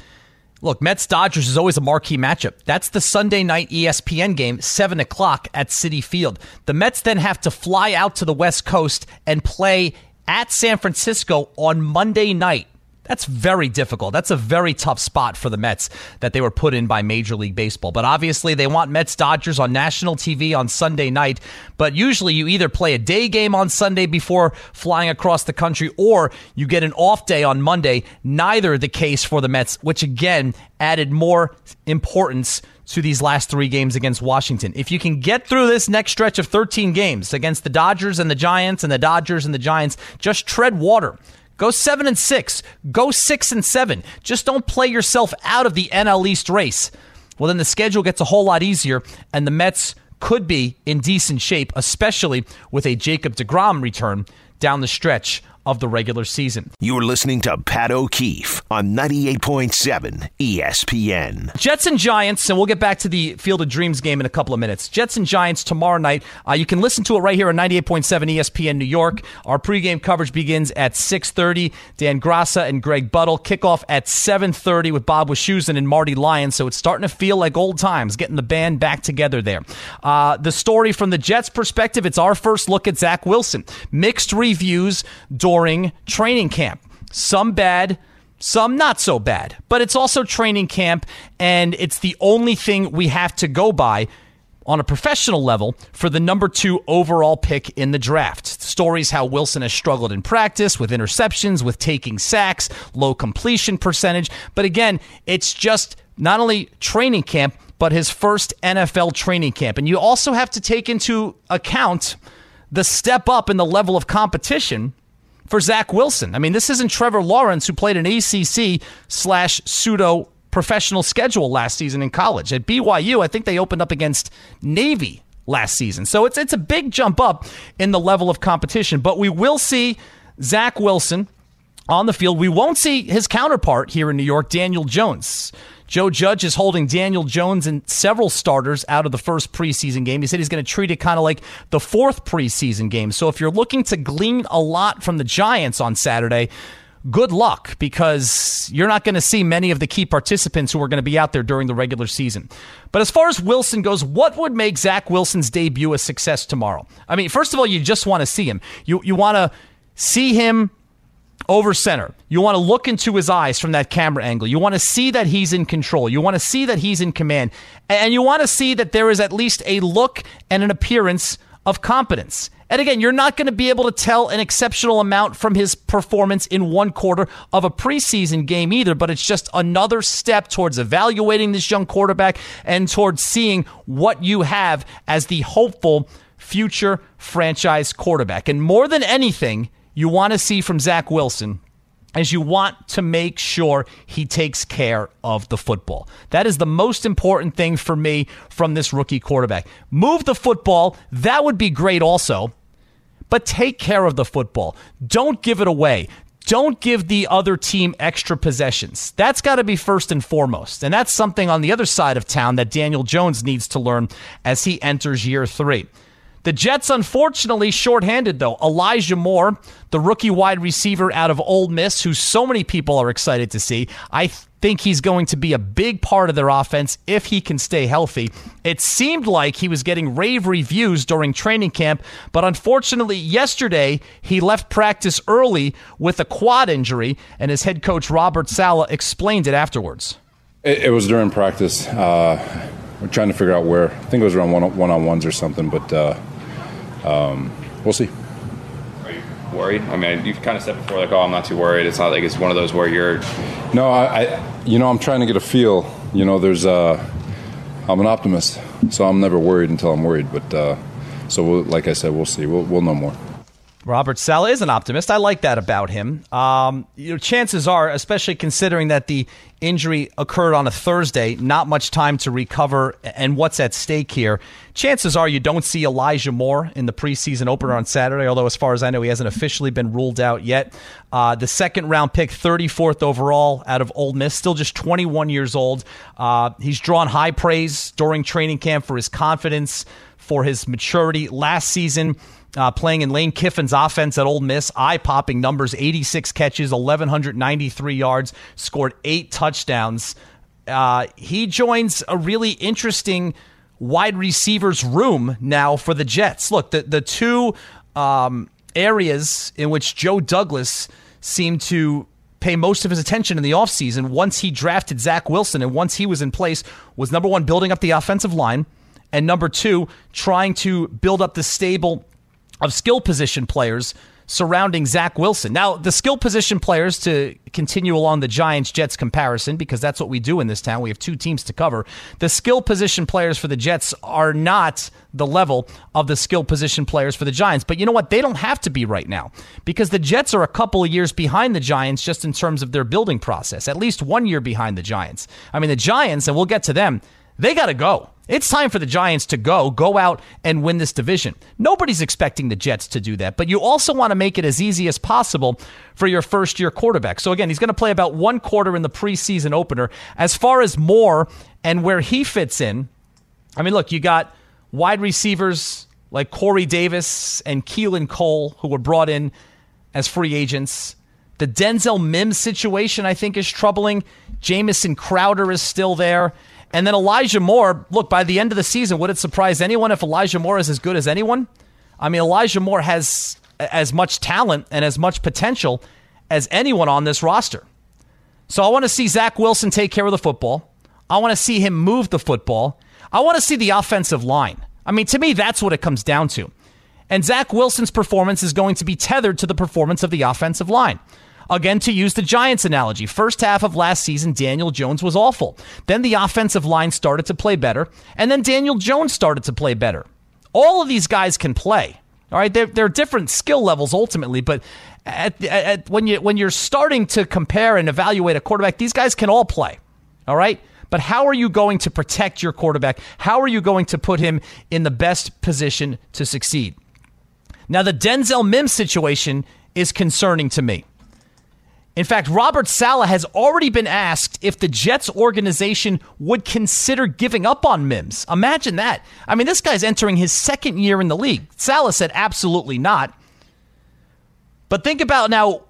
C: Look, Mets Dodgers is always a marquee matchup. That's the Sunday night ESPN game, 7 o'clock at Citi Field. The Mets then have to fly out to the West Coast and play at San Francisco on Monday night. That's very difficult. That's a very tough spot for the Mets that they were put in by Major League Baseball. But obviously, they want Mets Dodgers on national TV on Sunday night. But usually, you either play a day game on Sunday before flying across the country, or you get an off day on Monday. Neither the case for the Mets, which again added more importance to these last three games against Washington. If you can get through this next stretch of 13 games against the Dodgers and the Giants and the Dodgers and the Giants, just tread water. Go seven and six. Go six and seven. Just don't play yourself out of the NL East race. Well, then the schedule gets a whole lot easier, and the Mets could be in decent shape, especially with a Jacob DeGrom return down the stretch of the regular season.
A: You're listening to Pat O'Keefe on 98.7 ESPN.
C: Jets and Giants, and we'll get back to the Field of Dreams game in a couple of minutes. Jets and Giants tomorrow night. Uh, you can listen to it right here on 98.7 ESPN New York. Our pregame coverage begins at 6.30. Dan Graca and Greg Buttle. Kickoff at 7.30 with Bob Wischusen and Marty Lyons. So it's starting to feel like old times, getting the band back together there. Uh, the story from the Jets' perspective, it's our first look at Zach Wilson. Mixed reviews during training camp. Some bad, some not so bad. But it's also training camp, and it's the only thing we have to go by on a professional level for the number two overall pick in the draft. Stories how Wilson has struggled in practice with interceptions, with taking sacks, low completion percentage. But again, it's just not only training camp, but his first NFL training camp. And you also have to take into account the step up in the level of competition for Zach Wilson. I mean, this isn't Trevor Lawrence who played an ACC slash pseudo professional schedule last season in college. At BYU, I think they opened up against Navy last season. So it's it's a big jump up in the level of competition. But we will see Zach Wilson on the field. We won't see his counterpart here in New York, Daniel Jones. Joe Judge is holding Daniel Jones and several starters out of the first preseason game. He said he's going to treat it kind of like the fourth preseason game. So if you're looking to glean a lot from the Giants on Saturday, good luck because you're not going to see many of the key participants who are going to be out there during the regular season. But as far as Wilson goes, what would make Zach Wilson's debut a success tomorrow? I mean, first of all, you just want to see him. You you want to see him over center. You want to look into his eyes from that camera angle. You want to see that he's in control. You want to see that he's in command. And you want to see that there is at least a look and an appearance of competence. And again, you're not going to be able to tell an exceptional amount from his performance in one quarter of a preseason game either, but it's just another step towards evaluating this young quarterback and towards seeing what you have as the hopeful future franchise quarterback. And more than anything, you want to see from Zach Wilson is you want to make sure he takes care of the football. That is the most important thing for me from this rookie quarterback. Move the football, that would be great also, but take care of the football. Don't give it away. Don't give the other team extra possessions. That's got to be first and foremost. And that's something on the other side of town that Daniel Jones needs to learn as he enters year three. The Jets, unfortunately, shorthanded, though. Elijah Moore, the rookie wide receiver out of Ole Miss, who so many people are excited to see. I think he's going to be a big part of their offense if he can stay healthy. It seemed like he was getting rave reviews during training camp, but unfortunately, yesterday he left practice early with a quad injury, and his head coach, Robert Saleh, explained it afterwards.
G: It, it was during practice. Uh, we're trying to figure out where. I think it was around one on ones or something, but. Uh, um, we'll see.
H: Are you worried? I mean, you've kind of said before, like, oh, I'm not too worried. It's not like it's one of those where you're.
G: No, I, I you know, I'm trying to get a feel. You know, there's, uh, I'm an optimist, so I'm never worried until I'm worried. But uh, so, we'll, like I said, we'll see. We'll, we'll know more.
C: Robert Saleh is an optimist. I like that about him. Um, you know, chances are, especially considering that the injury occurred on a Thursday, not much time to recover, and what's at stake here. Chances are you don't see Elijah Moore in the preseason opener on Saturday. Although, as far as I know, he hasn't officially been ruled out yet. Uh, the second round pick, 34th overall out of Ole Miss, still just 21 years old. Uh, he's drawn high praise during training camp for his confidence, for his maturity. Last season uh, playing in Lane Kiffin's offense at Ole Miss. Eye popping numbers 86 catches, 1,193 yards, scored eight touchdowns. Uh, he joins a really interesting wide receivers room now for the Jets. Look, the, the two um, areas in which Joe Douglas seemed to pay most of his attention in the offseason once he drafted Zach Wilson and once he was in place was number one, building up the offensive line, and number two, trying to build up the stable of skill position players surrounding Zach Wilson. Now, the skill position players, to continue along the Giants Jets comparison, because that's what we do in this town, we have two teams to cover. The skill position players for the Jets are not the level of the skill position players for the Giants. But you know what? They don't have to be right now because the Jets are a couple of years behind the Giants just in terms of their building process, at least one year behind the Giants. I mean, the Giants, and we'll get to them, they got to go. It's time for the Giants to go, go out and win this division. Nobody's expecting the Jets to do that, but you also want to make it as easy as possible for your first year quarterback. So again, he's going to play about one quarter in the preseason opener. As far as Moore and where he fits in, I mean, look, you got wide receivers like Corey Davis and Keelan Cole who were brought in as free agents. The Denzel Mims situation, I think, is troubling. Jamison Crowder is still there. And then Elijah Moore, look, by the end of the season, would it surprise anyone if Elijah Moore is as good as anyone? I mean, Elijah Moore has as much talent and as much potential as anyone on this roster. So I want to see Zach Wilson take care of the football. I want to see him move the football. I want to see the offensive line. I mean, to me, that's what it comes down to. And Zach Wilson's performance is going to be tethered to the performance of the offensive line. Again, to use the Giants analogy, first half of last season, Daniel Jones was awful. Then the offensive line started to play better, and then Daniel Jones started to play better. All of these guys can play. All right, they're, they're different skill levels ultimately, but at, at, when you when you're starting to compare and evaluate a quarterback, these guys can all play. All right, but how are you going to protect your quarterback? How are you going to put him in the best position to succeed? Now, the Denzel Mims situation is concerning to me. In fact, Robert Saleh has already been asked if the Jets organization would consider giving up on Mims. Imagine that. I mean, this guy's entering his second year in the league. Saleh said absolutely not. But think about now,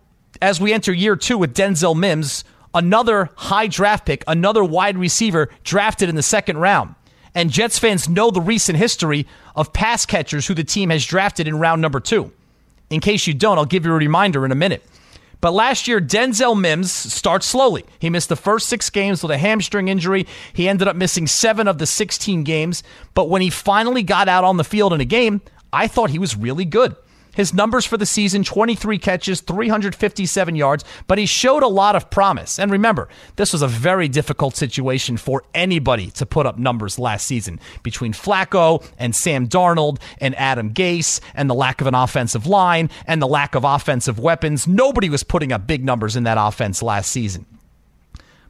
C: as we enter year two with Denzel Mims, another high draft pick, another wide receiver drafted in the second round. And Jets fans know the recent history of pass catchers who the team has drafted in round number two. In case you don't, I'll give you a reminder in a minute. But last year, Denzel Mims starts slowly. He missed the first six games with a hamstring injury. He ended up missing seven of the 16 games. But when he finally got out on the field in a game, I thought he was really good. His numbers for the season 23 catches, 357 yards, but he showed a lot of promise. And remember, this was a very difficult situation for anybody to put up numbers last season between Flacco and Sam Darnold and Adam Gase and the lack of an offensive line and the lack of offensive weapons. Nobody was putting up big numbers in that offense last season.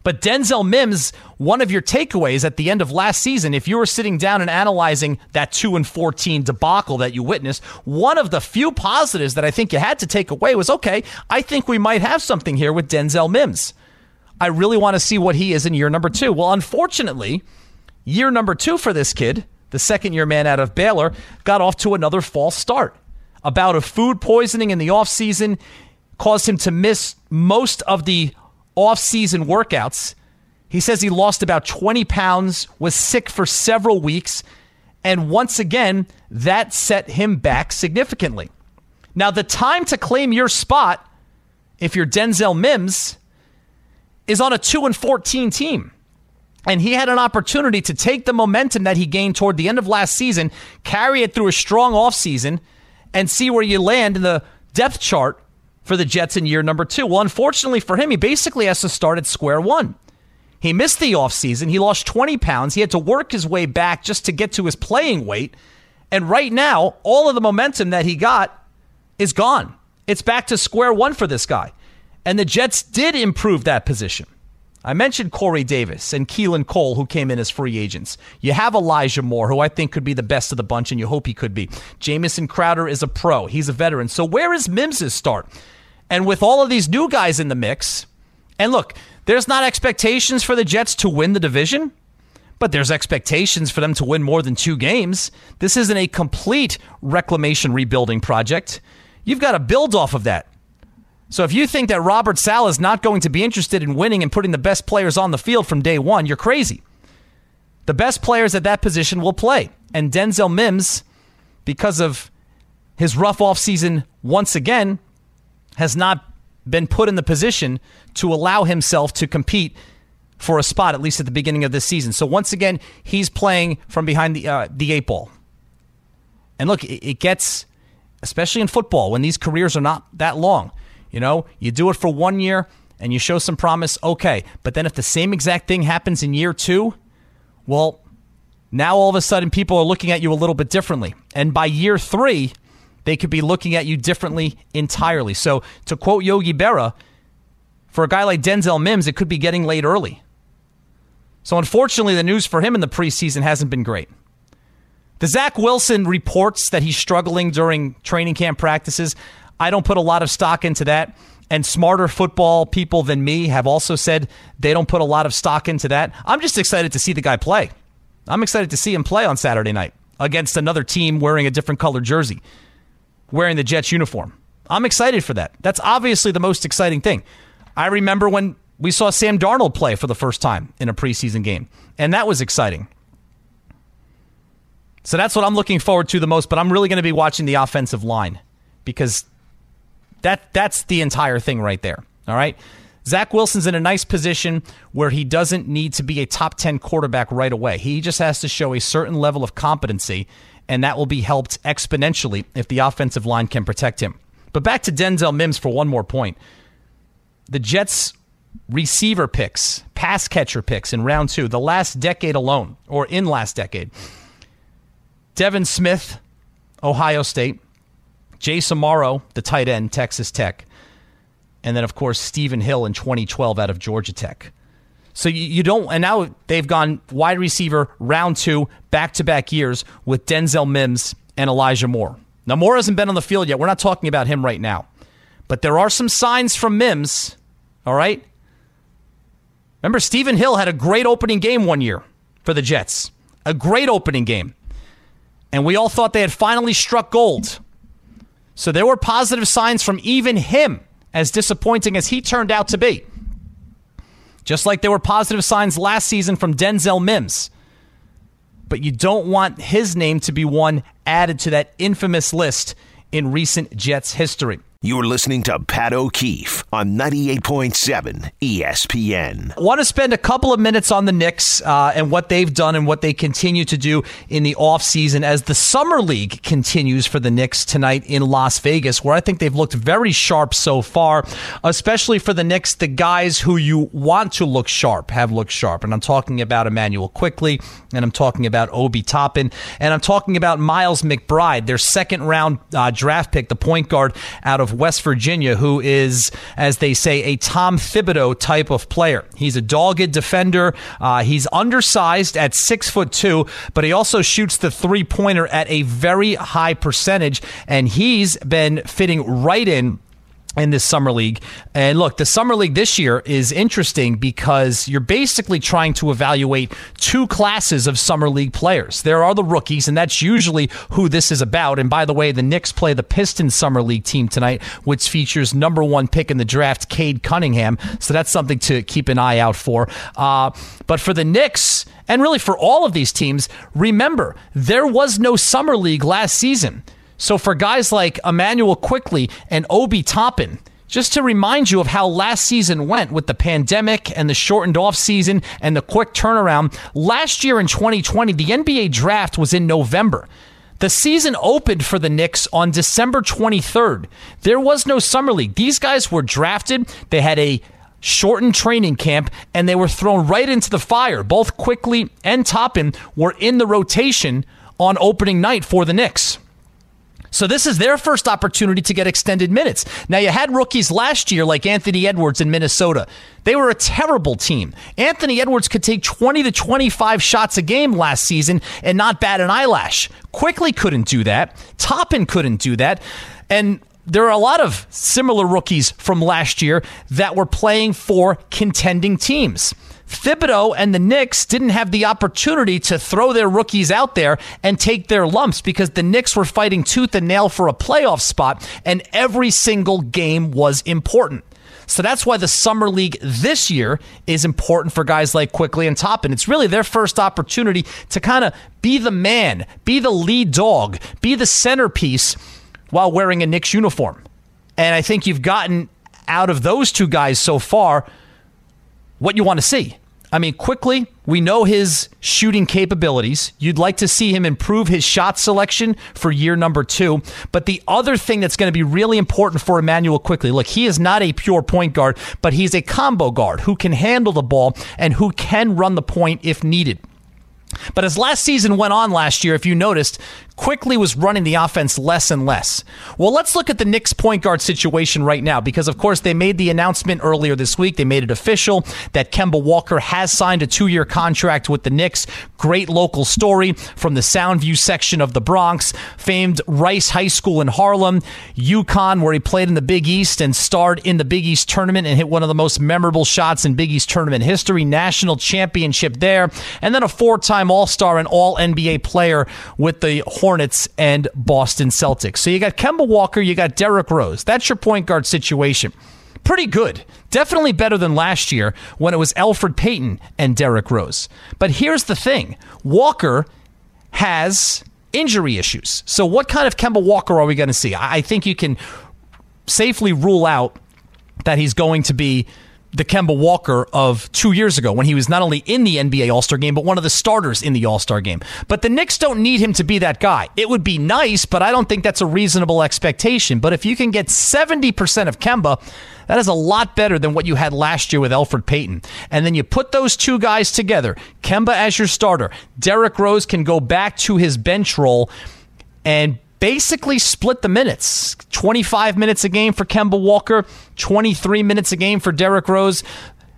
C: But Denzel Mims, one of your takeaways at the end of last season, if you were sitting down and analyzing that 2 and 14 debacle that you witnessed, one of the few positives that I think you had to take away was okay, I think we might have something here with Denzel Mims. I really want to see what he is in year number two. Well, unfortunately, year number two for this kid, the second year man out of Baylor, got off to another false start. About A food poisoning in the offseason caused him to miss most of the off-season workouts. He says he lost about 20 pounds, was sick for several weeks, and once again, that set him back significantly. Now, the time to claim your spot, if you're Denzel Mims, is on a 2 and 14 team. And he had an opportunity to take the momentum that he gained toward the end of last season, carry it through a strong offseason, and see where you land in the depth chart for the Jets in year number two. Well, unfortunately for him, he basically has to start at square one. He missed the offseason. He lost 20 pounds. He had to work his way back just to get to his playing weight. And right now, all of the momentum that he got is gone. It's back to square one for this guy. And the Jets did improve that position. I mentioned Corey Davis and Keelan Cole, who came in as free agents. You have Elijah Moore, who I think could be the best of the bunch, and you hope he could be. Jamison Crowder is a pro, he's a veteran. So, where is Mims' start? And with all of these new guys in the mix, and look, there's not expectations for the Jets to win the division, but there's expectations for them to win more than two games. This isn't a complete reclamation rebuilding project. You've got to build off of that. So if you think that Robert Saleh is not going to be interested in winning and putting the best players on the field from day one, you're crazy. The best players at that position will play. And Denzel Mims, because of his rough offseason once again, has not been put in the position to allow himself to compete for a spot, at least at the beginning of this season. So once again, he's playing from behind the, uh, the eight ball. And look, it, it gets, especially in football, when these careers are not that long you know, you do it for one year and you show some promise, okay. But then if the same exact thing happens in year two, well, now all of a sudden people are looking at you a little bit differently. And by year three, they could be looking at you differently entirely. So to quote Yogi Berra, for a guy like Denzel Mims, it could be getting late early. So, unfortunately, the news for him in the preseason hasn't been great. The Zach Wilson reports that he's struggling during training camp practices. I don't put a lot of stock into that. And smarter football people than me have also said they don't put a lot of stock into that. I'm just excited to see the guy play. I'm excited to see him play on Saturday night against another team wearing a different color jersey, wearing the Jets uniform. I'm excited for that. That's obviously the most exciting thing. I remember when we saw Sam Darnold play for the first time in a preseason game, and that was exciting. So that's what I'm looking forward to the most, but I'm really going to be watching the offensive line because that that's the entire thing right there. All right. Zach Wilson's in a nice position where he doesn't need to be a top 10 quarterback right away. He just has to show a certain level of competency, and that will be helped exponentially if the offensive line can protect him. But back to Denzel Mims for one more point. The Jets receiver picks, pass catcher picks in round two, the last decade alone, or in last decade. Devin Smith, Ohio State. Jace Amaro, the tight end, Texas Tech. And then, of course, Stephen Hill in 2012 out of Georgia Tech. So you, you don't, and now they've gone wide receiver round two, back to back years with Denzel Mims and Elijah Moore. Now, Moore hasn't been on the field yet. We're not talking about him right now. But there are some signs from Mims, all right? Remember, Stephen Hill had a great opening game one year for the Jets. A great opening game. And we all thought they had finally struck gold. So there were positive signs from even him, as disappointing as he turned out to be. Just like there were positive signs last season from Denzel Mims. But you don't want his name to be one added to that infamous list in recent Jets history.
A: You're listening to Pat O'Keefe on 98.7 ESPN.
C: I want to spend a couple of minutes on the Knicks uh, and what they've done and what they continue to do in the offseason as the Summer League continues for the Knicks tonight in Las Vegas, where I think they've looked very sharp so far, especially for the Knicks. The guys who you want to look sharp have looked sharp. And I'm talking about Immanuel Quickley, and I'm talking about Obi Toppin, and I'm talking about Miles McBride, their second round uh, draft pick, the point guard out of West Virginia, who is, as they say, a Tom Thibodeau type of player. He's a dogged defender. Uh, he's undersized at six foot two, but he also shoots the three pointer at a very high percentage, and he's been fitting right in in this summer league. And look, the summer league this year is interesting because you're basically trying to evaluate two classes of summer league players. There are the rookies, and that's usually who this is about. And by the way, the Knicks play the Pistons summer league team tonight, which features number one pick in the draft, Cade Cunningham. So that's something to keep an eye out for. Uh, but for the Knicks, and really for all of these teams, remember, there was no summer league last season. So for guys like Immanuel Quickley and Obi Toppin, just to remind you of how last season went with the pandemic and the shortened off season and the quick turnaround, last year in 2020, the NBA draft was in November. The season opened for the Knicks on December 23rd. There was no summer league. These guys were drafted. They had a shortened training camp and they were thrown right into the fire. Both Quickley and Toppin were in the rotation on opening night for the Knicks. So this is their first opportunity to get extended minutes. Now you had rookies last year like Anthony Edwards in Minnesota. They were a terrible team. Anthony Edwards could take 20 to 25 shots a game last season and not bat an eyelash. Quickley couldn't do that. Toppin couldn't do that. And there are a lot of similar rookies from last year that were playing for contending teams. Thibodeau and the Knicks didn't have the opportunity to throw their rookies out there and take their lumps because the Knicks were fighting tooth and nail for a playoff spot, and every single game was important. So that's why the summer league this year is important for guys like Quickley and Toppin. It's really their first opportunity to kind of be the man, be the lead dog, be the centerpiece while wearing a Knicks uniform. And I think you've gotten out of those two guys so far what you want to see. I mean, Quickley, we know his shooting capabilities. You'd like to see him improve his shot selection for year number two. But the other thing that's going to be really important for Immanuel Quickley look, he is not a pure point guard, but he's a combo guard who can handle the ball and who can run the point if needed. But as last season went on last year, if you noticed, Quickley was running the offense less and less. Well, let's look at the Knicks point guard situation right now because, of course, they made the announcement earlier this week. They made it official that Kemba Walker has signed a two year contract with the Knicks. Great local story from the Soundview section of the Bronx. Famed Rice High School in Harlem, UConn, where he played in the Big East and starred in the Big East tournament and hit one of the most memorable shots in Big East tournament history. National championship there. And then a four time All Star and All NBA player with the Hornets and Boston Celtics. So you got Kemba Walker, you got Derrick Rose. That's your point guard situation. Pretty good. Definitely better than last year when it was Elfrid Payton and Derrick Rose. But here's the thing Walker has injury issues. So, what kind of Kemba Walker are we going to see? I think you can safely rule out that he's going to be the Kemba Walker of two years ago when he was not only in the NBA All Star game, but one of the starters in the All Star game. But the Knicks don't need him to be that guy. It would be nice, but I don't think that's a reasonable expectation. But if you can get 70% of Kemba, that is a lot better than what you had last year with Elfrid Payton. And then you put those two guys together Kemba as your starter. Derrick Rose can go back to his bench role and basically split the minutes 25 minutes a game for Kemba Walker, 23 minutes a game for Derrick Rose.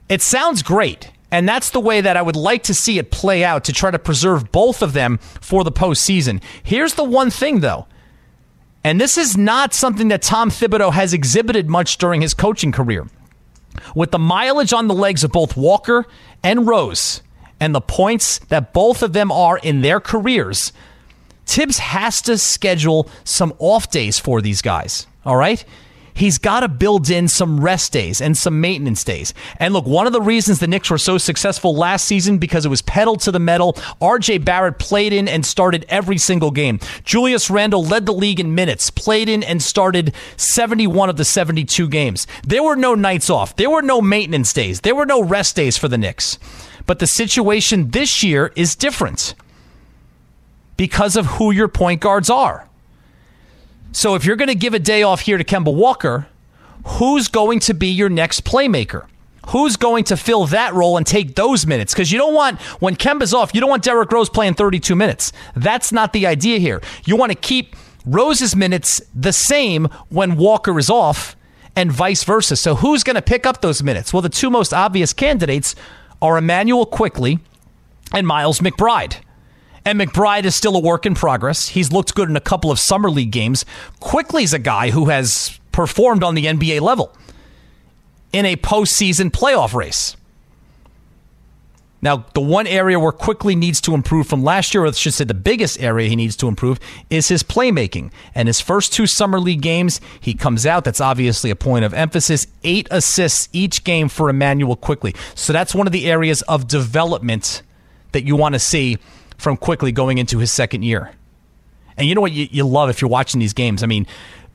C: It sounds great. And that's the way that I would like to see it play out to try to preserve both of them for the postseason. Here's the one thing, though. And this is not something that Tom Thibodeau has exhibited much during his coaching career. With the mileage on the legs of both Walker and Rose, and the points that both of them are in their careers, Thibs has to schedule some off days for these guys. All right? He's got to build in some rest days and some maintenance days. And look, one of the reasons the Knicks were so successful last season because it was pedal to the metal. RJ Barrett played in and started every single game. Julius Randle led the league in minutes, played in and started 71 of the 72 games. There were no nights off. There were no maintenance days. There were no rest days for the Knicks. But the situation this year is different because of who your point guards are. So if you're going to give a day off here to Kemba Walker, who's going to be your next playmaker? Who's going to fill that role and take those minutes? Because you don't want, when Kemba's off, you don't want Derrick Rose playing 32 minutes. That's not the idea here. You want to keep Rose's minutes the same when Walker is off and vice versa. So who's going to pick up those minutes? Well, the two most obvious candidates are Immanuel Quickley and Miles McBride. And McBride is still a work in progress. He's looked good in a couple of summer league games. Quickley's a guy who has performed on the NBA level in a postseason playoff race. Now, the one area where Quickley needs to improve from last year, or I should say the biggest area he needs to improve, is his playmaking. And his first two Summer League games, he comes out. That's obviously a point of emphasis. Eight assists each game for Immanuel Quickley. So that's one of the areas of development that you want to see from Quickley going into his second year. And you know what you, you love if you're watching these games? I mean,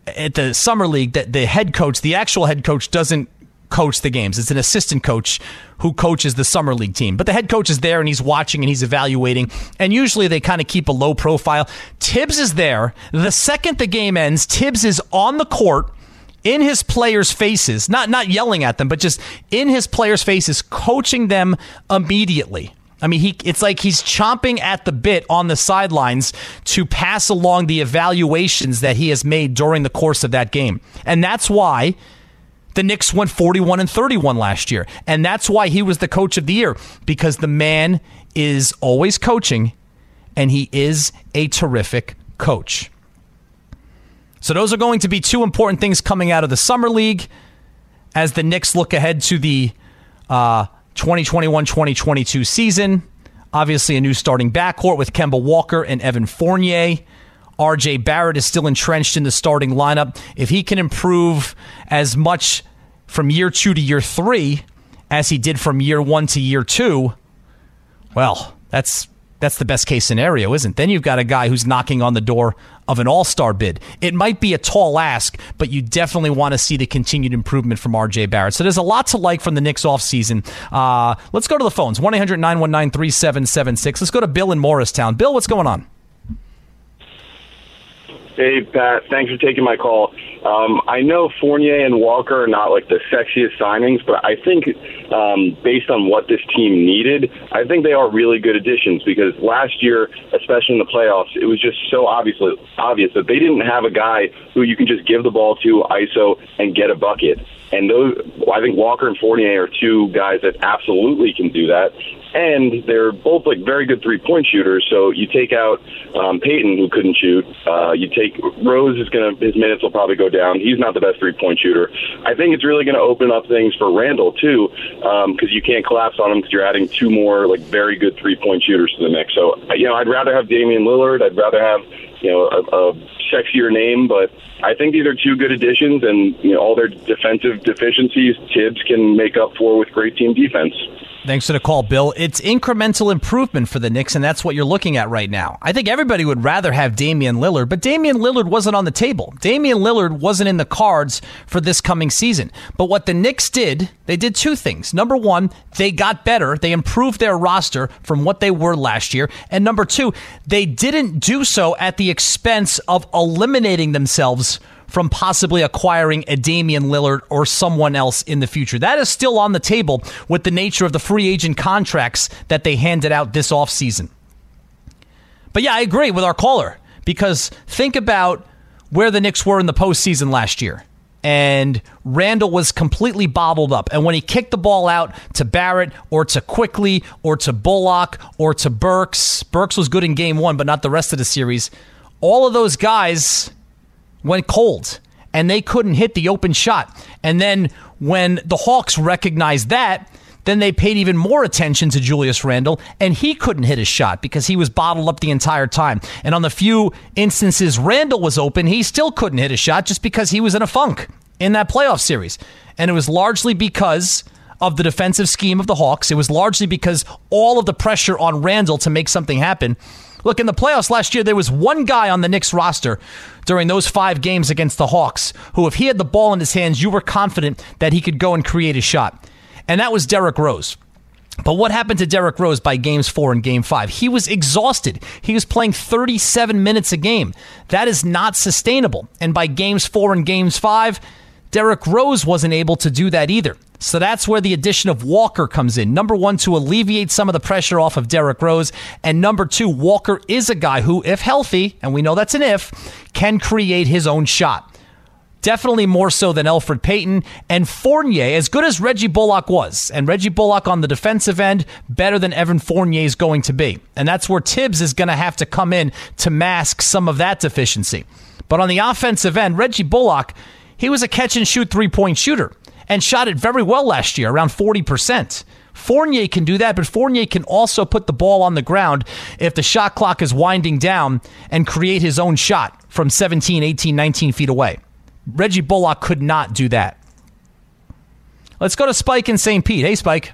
C: at the summer league, that the head coach, the actual head coach, doesn't coach the games. It's an assistant coach who coaches the summer league team. But the head coach is there and he's watching and he's evaluating. And usually they kind of keep a low profile. Thibs is there. The second the game ends, Thibs is on the court in his players' faces, not not yelling at them, but just in his players' faces, coaching them immediately. I mean, he it's like he's chomping at the bit on the sidelines to pass along the evaluations that he has made during the course of that game. And that's why the Knicks went 41 and 31 last year. And that's why he was the coach of the year because the man is always coaching and he is a terrific coach. So those are going to be two important things coming out of the summer league as the Knicks look ahead to the uh, 2021 2022 season. Obviously, a new starting backcourt with Kemba Walker and Evan Fournier. RJ Barrett is still entrenched in the starting lineup. If he can improve as much from year two to year three as he did from year one to year two, well, that's that's the best case scenario, isn't? Then you've got a guy who's knocking on the door of an all star bid. It might be a tall ask, but you definitely want to see the continued improvement from RJ Barrett. So there's a lot to like from the Knicks offseason. Uh, let's go to the phones 1 800 919 3776. Let's go to Bill in Morristown. Bill, what's going on?
I: Hey, Pat. Thanks for taking my call. Um, I know Fournier and Walker are not like the sexiest signings, but I think um, based on what this team needed, I think they are really good additions because last year, especially in the playoffs, it was just so obviously obvious that they didn't have a guy who you can just give the ball to, ISO, and get a bucket. And those, I think Walker and Fournier are two guys that absolutely can do that. And they're both like very good three point shooters. So you take out um, Payton, who couldn't shoot. Uh, you take Rose is to his minutes will probably go down. He's not the best three point shooter. I think it's really going to open up things for Randle too, because um, you can't collapse on him because you're adding two more like very good three point shooters to the mix. So you know, I'd rather have Damian Lillard. I'd rather have you know a, a sexier name, but I think these are two good additions, and you know all their defensive deficiencies, Thibs can make up for with great team defense.
C: Thanks for the call, Bill. It's incremental improvement for the Knicks, and that's what you're looking at right now. I think everybody would rather have Damian Lillard, but Damian Lillard wasn't on the table. Damian Lillard wasn't in the cards for this coming season. But what the Knicks did, they did two things. Number one, they got better. They improved their roster from what they were last year. And number two, they didn't do so at the expense of eliminating themselves from possibly acquiring a Damian Lillard or someone else in the future. That is still on the table with the nature of the free agent contracts that they handed out this offseason. But yeah, I agree with our caller because think about where the Knicks were in the postseason last year. And Randle was completely bobbled up. And when he kicked the ball out to Barrett or to Quickley or to Bullock or to Burks, Burks was good in game one, but not the rest of the series. All of those guys went cold and they couldn't hit the open shot. And then when the Hawks recognized that, then they paid even more attention to Julius Randle, and he couldn't hit a shot because he was bottled up the entire time. And on the few instances Randle was open, he still couldn't hit a shot just because he was in a funk in that playoff series. And it was largely because of the defensive scheme of the Hawks. It was largely because all of the pressure on Randle to make something happen Look, in the playoffs last year, there was one guy on the Knicks roster during those five games against the Hawks who, if he had the ball in his hands, you were confident that he could go and create a shot. And that was Derrick Rose. But what happened to Derrick Rose by games four and game five? He was exhausted. He was playing 37 minutes a game. That is not sustainable. And by games four and games five, Derrick Rose wasn't able to do that either. So that's where the addition of Walker comes in. Number one, to alleviate some of the pressure off of Derrick Rose. And number two, Walker is a guy who, if healthy, and we know that's an if, can create his own shot. Definitely more so than Elfrid Payton and Fournier, as good as Reggie Bullock was. And Reggie Bullock on the defensive end, better than Evan Fournier is going to be. And that's where Thibs is going to have to come in to mask some of that deficiency. But on the offensive end, Reggie Bullock, he was a catch and shoot three point shooter and shot it very well last year, around 40%. Fournier can do that, but Fournier can also put the ball on the ground if the shot clock is winding down and create his own shot from 17, 18, 19 feet away. Reggie Bullock could not do that. Let's go to Spike in St. Pete. Hey, Spike.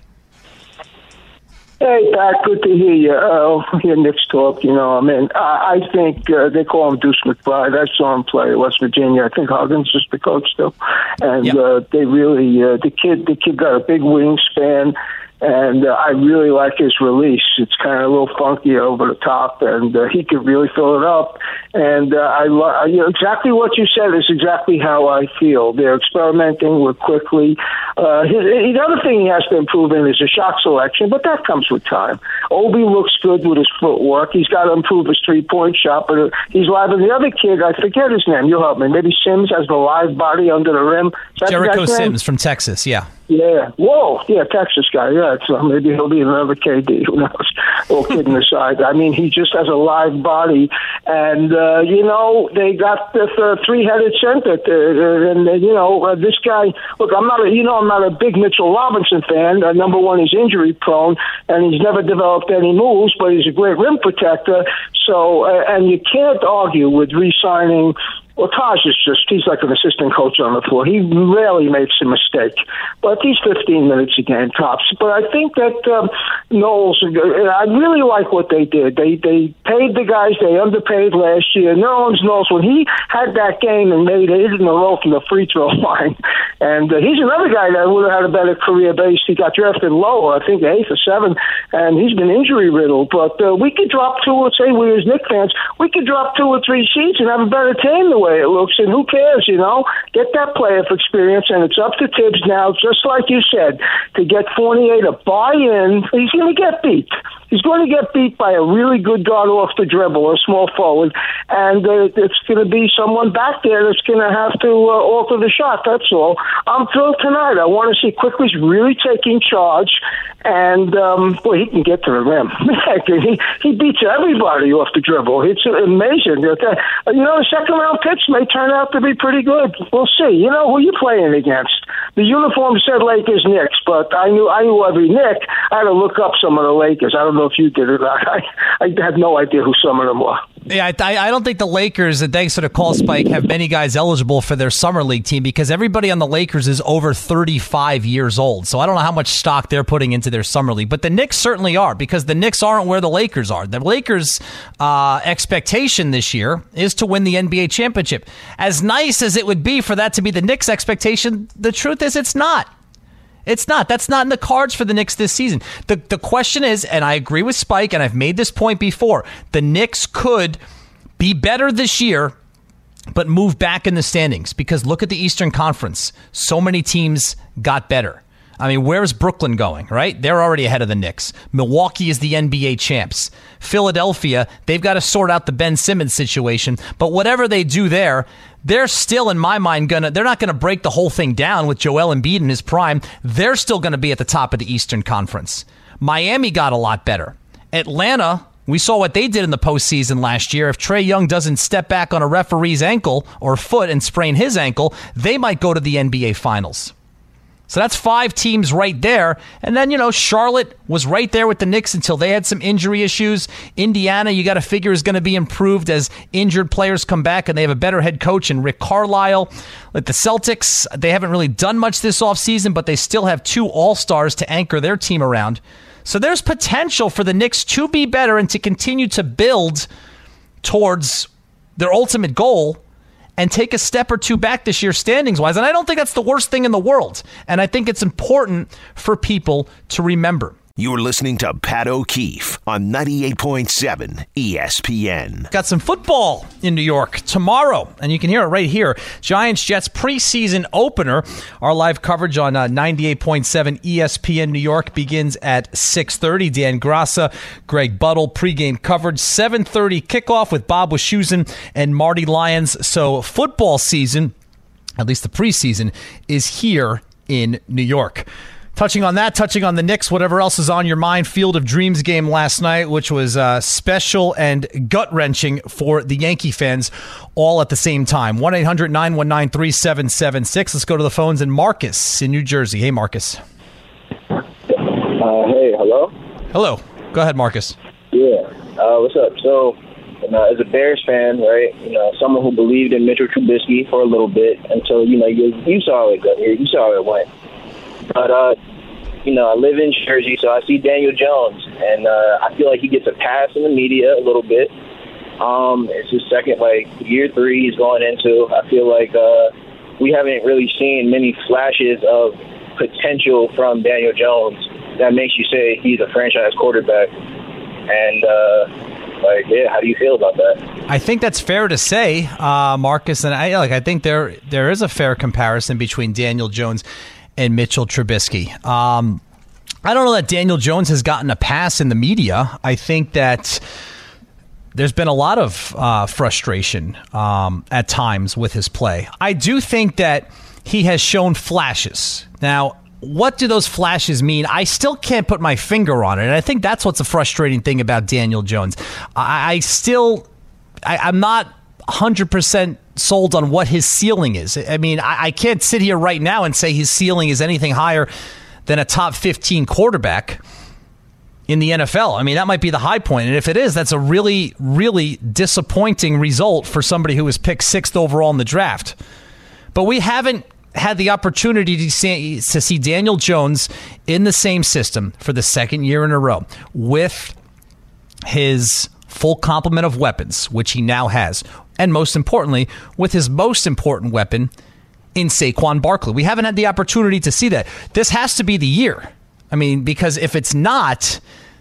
J: Hey, Pat, good to hear you. Uh, hear Knicks talk. You know, I mean, I, I think uh, they call him Deuce McBride. I saw him play at West Virginia. I think Huggins is the coach still, and yep. uh, they really uh, the kid the kid got a big wingspan and uh, I really like his release. It's kind of a little funky over the top, and uh, he could really fill it up. And uh, I, lo- you know, exactly what you said is exactly how I feel. They're experimenting with Quickley. Uh, his, the other thing he has to improve in is his shot selection, but that comes with time. Obi looks good with his footwork. He's got to improve his three point shot, but uh, he's live. And the other kid, I forget his name. You'll help me. Maybe Sims has the live body under the rim.
C: Jericho Sims from Texas. Yeah.
J: Yeah. Whoa. Yeah, Texas guy. Yeah. So maybe he'll be another KD. Who knows? All kidding aside. I mean, he just has a live body, and uh, you know they got this uh, three-headed center, uh, and uh, you know uh, this guy. Look, I'm not a you know I'm not a big Mitchell Robinson fan. Uh, number one, he's injury prone, and he's never developed any moves, but he's a great rim protector. So, uh, and you can't argue with re-signing well, Taj is just, he's like an assistant coach on the floor. He rarely makes a mistake. But he's 15 minutes a game tops. But I think that um, Knowles, I really like what they did. They they paid the guys they underpaid last year. Nerlens Knowles, when he had that game and made eight in a row from the free throw line, and uh, he's another guy that would have had a better career base. He got drafted lower, I think eighth or seventh, and he's been injury riddled. But uh, we could drop two, let's say we as Knick fans, we could drop two or three seats and have a better team way it looks, and who cares, you know? Get that playoff experience, and it's up to Thibs now, just like you said, to get Fournier to buy in. He's going to get beat. He's going to get beat by a really good guard off the dribble, a small forward, and uh, it's going to be someone back there that's going to have to uh, alter the shot. That's all. I'm thrilled tonight. I want to see Quickley's really taking charge, and um, boy, he can get to the rim. he he beats everybody off the dribble. It's amazing. Uh, you know, the second round picks may turn out to be pretty good. We'll see. You know who you playing against? The uniform said Lakers Knicks, but I knew I knew every Knick. I had to look up some of the Lakers. I don't know if you did it. I I had no idea who some of them were.
C: Yeah, I, I don't think the Lakers, and thanks to the call, Spike, have many guys eligible for their summer league team because everybody on the Lakers is over 35 years old. So I don't know how much stock they're putting into their summer league, but the Knicks certainly are because the Knicks aren't where the Lakers are. The Lakers' uh, expectation this year is to win the NBA championship. As nice as it would be for that to be the Knicks' expectation, the truth is it's not. It's not. That's not in the cards for the Knicks this season. The the question is, and I agree with Spike, and I've made this point before, the Knicks could be better this year, but move back in the standings because look at the Eastern Conference. So many teams got better. I mean, where's Brooklyn going, right? They're already ahead of the Knicks. Milwaukee is the NBA champs. Philadelphia, they've got to sort out the Ben Simmons situation. But whatever they do there, they're still, in my mind, gonna they're not gonna break the whole thing down with Joel Embiid in his prime. They're still gonna be at the top of the Eastern Conference. Miami got a lot better. Atlanta, we saw what they did in the postseason last year. If Trae Young doesn't step back on a referee's ankle or foot and sprain his ankle, they might go to the NBA Finals. So that's five teams right there. And then, you know, Charlotte was right there with the Knicks until they had some injury issues. Indiana, you got to figure, is going to be improved as injured players come back and they have a better head coach in Rick Carlisle. Like the Celtics, they haven't really done much this offseason, but they still have two All Stars to anchor their team around. So there's potential for the Knicks to be better and to continue to build towards their ultimate goal and take a step or two back this year standings wise. And I don't think that's the worst thing in the world. And I think it's important for people to remember.
A: You're listening to Pat O'Keefe on 98.7 ESPN.
C: Got some football in New York tomorrow, and you can hear it right here. Giants Jets preseason opener. Our live coverage on uh, 98.7 ESPN New York begins at 6:30. Dan Graca, Greg Buttle, pregame coverage. 7:30 kickoff with Bob Wischusen and Marty Lyons. So football season, at least the preseason, is here in New York. Touching on that, touching on the Knicks, whatever else is on your mind. Field of Dreams game last night, which was uh, special and gut wrenching for the Yankee fans all at the same time. 1 800 919 3776. Let's go to the phones and Marcus in New Jersey. Hey, Marcus.
K: Uh, hey, hello?
C: Hello. Go ahead, Marcus.
K: Yeah. Uh, what's up? So, you know, as a Bears fan, right, you know, someone who believed in Mitchell Trubisky for a little bit until, you know, you, you saw it go. You saw it went. But uh, you know, I live in Jersey, so I see Daniel Jones, and uh, I feel like he gets a pass in the media a little bit. Um, it's his second, like year three, he's going into. I feel like uh, we haven't really seen many flashes of potential from Daniel Jones that makes you say he's a franchise quarterback. And uh, like, yeah, how do you feel about that?
C: I think that's fair to say, uh, Marcus, and I like. I think there there is a fair comparison between Daniel Jones and Mitchell Trubisky. Um, I don't know that Daniel Jones has gotten a pass in the media. I think that there's been a lot of uh, frustration um, at times with his play. I do think that he has shown flashes. Now, what do those flashes mean? I still can't put my finger on it. And I think that's what's a frustrating thing about Daniel Jones. I, I still, I, I'm not 100% sold on what his ceiling is. I mean, I, I, can't sit here right now and say his ceiling is anything higher than a top 15 quarterback in the NFL. I mean, that might be the high point. And if it is, that's a really, really disappointing result for somebody who was picked sixth overall in the draft. But we haven't had the opportunity to see, to see Daniel Jones in the same system for the second year in a row with his full complement of weapons, which he now has and most importantly, with his most important weapon in Saquon Barkley. We haven't had the opportunity to see that. This has to be the year. I mean, because if it's not,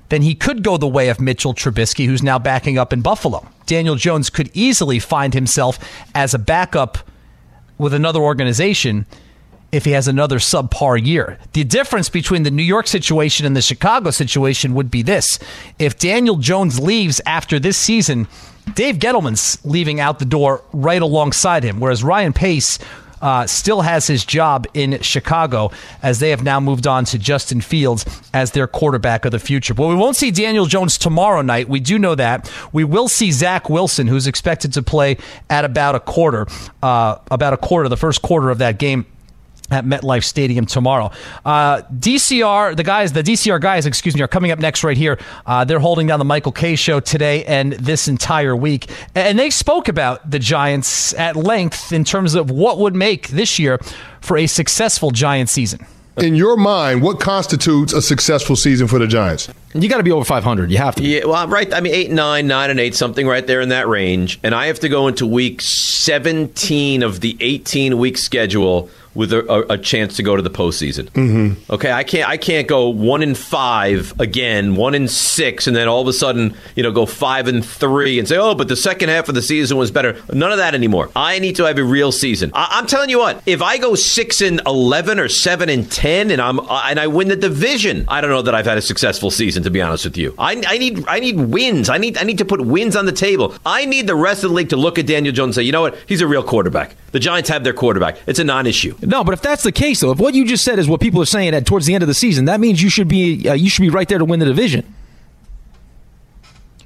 C: then he could go the way of Mitchell Trubisky, who's now backing up in Buffalo. Daniel Jones could easily find himself as a backup with another organization if he has another subpar year. The difference between the New York situation and the Chicago situation would be this. If Daniel Jones leaves after this season, Dave Gettleman's leaving out the door right alongside him, whereas Ryan Pace uh, still has his job in Chicago as they have now moved on to Justin Fields as their quarterback of the future. But we won't see Daniel Jones tomorrow night. We do know that. We will see Zach Wilson, who's expected to play at about a quarter, uh, about a quarter, the first quarter of that game at MetLife Stadium tomorrow. Uh, DCR, the guys, the DCR guys, excuse me, are coming up next right here. Uh, they're holding down the Michael Kay show today and this entire week. And they spoke about the Giants at length in terms of what would make this year for a successful Giant season.
L: In your mind, what constitutes a successful season for the Giants?
M: You got to be over 500. You have to.
N: Yeah, well, right. I mean, eight, nine, nine, and eight, something right there in that range. And I have to go into week 17 of the 18 week schedule with a, a, chance to go to the postseason.
L: Mm-hmm.
N: Okay, I can't I can't go one in five again, one in six, and then all of a sudden you know go five and three and say oh, but the second half of the season was better. None of that anymore. I need to have a real season. I, am telling you what, if I go six and eleven or seven and ten, and I'm uh, and I win the division, I don't know that I've had a successful season. To be honest with you, I, I need I need wins. I need I need to put wins on the table. I need the rest of the league to look at Daniel Jones and say, you know what, he's a real quarterback. The Giants have their quarterback. It's a non-issue.
M: No, but if that's the case, though, if what you just said is what people are saying at towards the end of the season, that means you should be uh, you should be right there to win the division.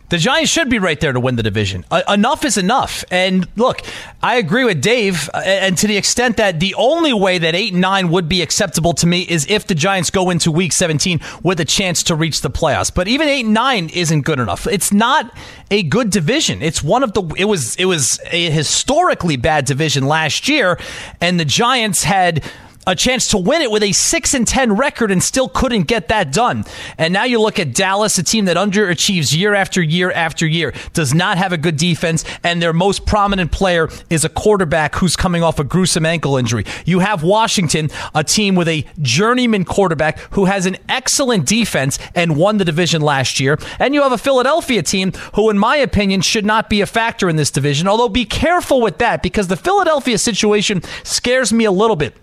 C: The Giants should be right there to win the division. Uh, enough is enough. And look, I agree with Dave, uh, and to the extent that the only way that 8 and 9 would be acceptable to me is if the Giants go into week 17 with a chance to reach the playoffs. But even 8 and 9 isn't good enough. It's not a good division. It's one of the it was it was a historically bad division last year and the Giants had a chance to win it with a 6 and 10 record and still couldn't get that done. And now you look at Dallas, a team that underachieves year after year after year, does not have a good defense, and their most prominent player is a quarterback who's coming off a gruesome ankle injury. You have Washington, a team with a journeyman quarterback who has an excellent defense and won the division last year. And you have a Philadelphia team who, in my opinion, should not be a factor in this division. Although be careful with that because the Philadelphia situation scares me a little bit.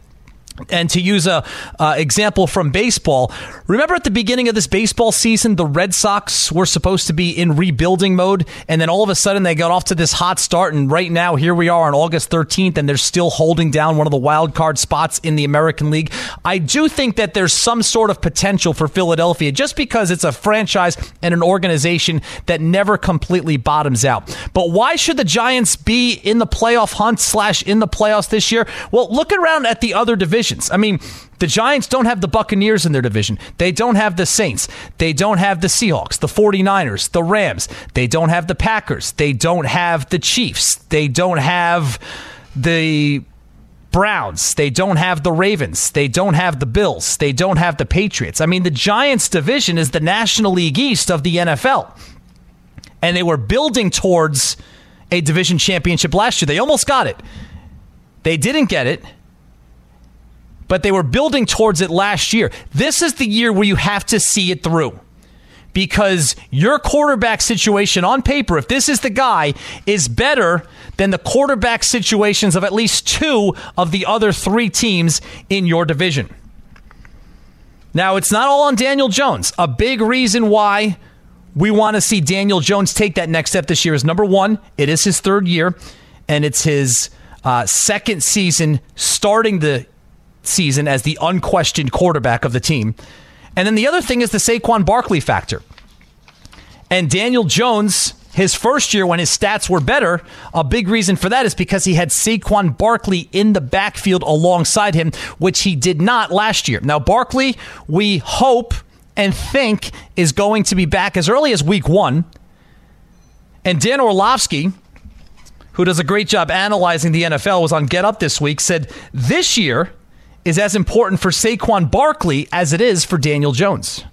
C: And to use a uh, example from baseball, remember at the beginning of this baseball season, the Red Sox were supposed to be in rebuilding mode, and then all of a sudden they got off to this hot start, and right now here we are on August 13th, and they're still holding down one of the wild card spots in the American League. I do think that there's some sort of potential for Philadelphia, just because it's a franchise and an organization that never completely bottoms out. But why should the Giants be in the playoff hunt slash in the playoffs this year? Well, look around at the other divisions divisions. I mean, the Giants don't have the Buccaneers in their division. They don't have the Saints. They don't have the Seahawks, the 49ers, the Rams. They don't have the Packers. They don't have the Chiefs. They don't have the Browns. They don't have the Ravens. They don't have the Bills. They don't have the Patriots. I mean, the Giants division is the National League East of the NFL. And they were building towards a division championship last year. They almost got it. They didn't get it but they were building towards it last year. This is the year where you have to see it through because your quarterback situation on paper, if this is the guy, is better than the quarterback situations of at least two of the other three teams in your division. Now, it's not all on Daniel Jones. A big reason why we want to see Daniel Jones take that next step this year is number one, it is his third year, and it's his uh, second season starting the season as the unquestioned quarterback of the team. And then the other thing is the Saquon Barkley factor. And Daniel Jones, his first year when his stats were better, a big reason for that is because he had Saquon Barkley in the backfield alongside him, which he did not last year. Now, Barkley, we hope and think is going to be back as early as week one. And Dan Orlovsky, who does a great job analyzing the NFL, was on Get Up this week, said this year, is as important for Saquon Barkley as it is for Daniel Jones.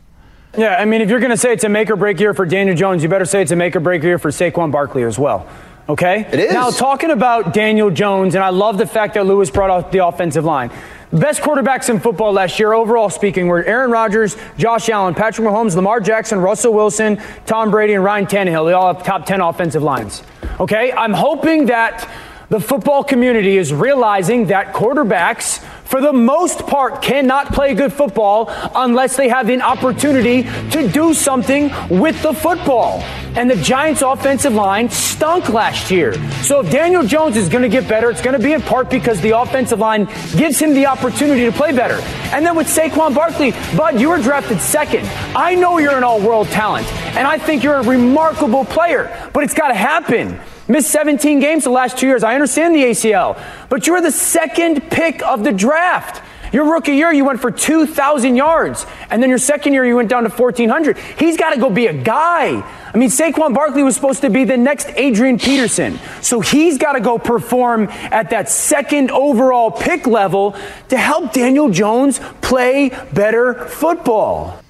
O: Yeah, I mean, if you're going to say it's a make or break year for Daniel Jones, you better say it's a make or break year for Saquon Barkley as well. Okay?
P: It is.
O: Now, talking about Daniel Jones, and I love the fact that Louis brought out the offensive line. Best quarterbacks in football last year, overall speaking, were Aaron Rodgers, Josh Allen, Patrick Mahomes, Lamar Jackson, Russell Wilson, Tom Brady, and Ryan Tannehill. They all have top 10 offensive lines. Okay? I'm hoping that the football community is realizing that quarterbacks, for the most part, cannot play good football unless they have an opportunity to do something with the football. And the Giants' offensive line stunk last year. So if Daniel Jones is going to get better, it's going to be in part because the offensive line gives him the opportunity to play better. And then with Saquon Barkley, Bud, you were drafted second. I know you're an all world talent, and I think you're a remarkable player, but it's got to happen. Missed 17 games the last two years. I understand the ACL, but you were the second pick of the draft. Your rookie year, you went for 2,000 yards. And then your second year, you went down to 1,400. He's got to go be a guy. I mean, Saquon Barkley was supposed to be the next Adrian Peterson. So he's got to go perform at that second overall pick level to help Daniel Jones play better football.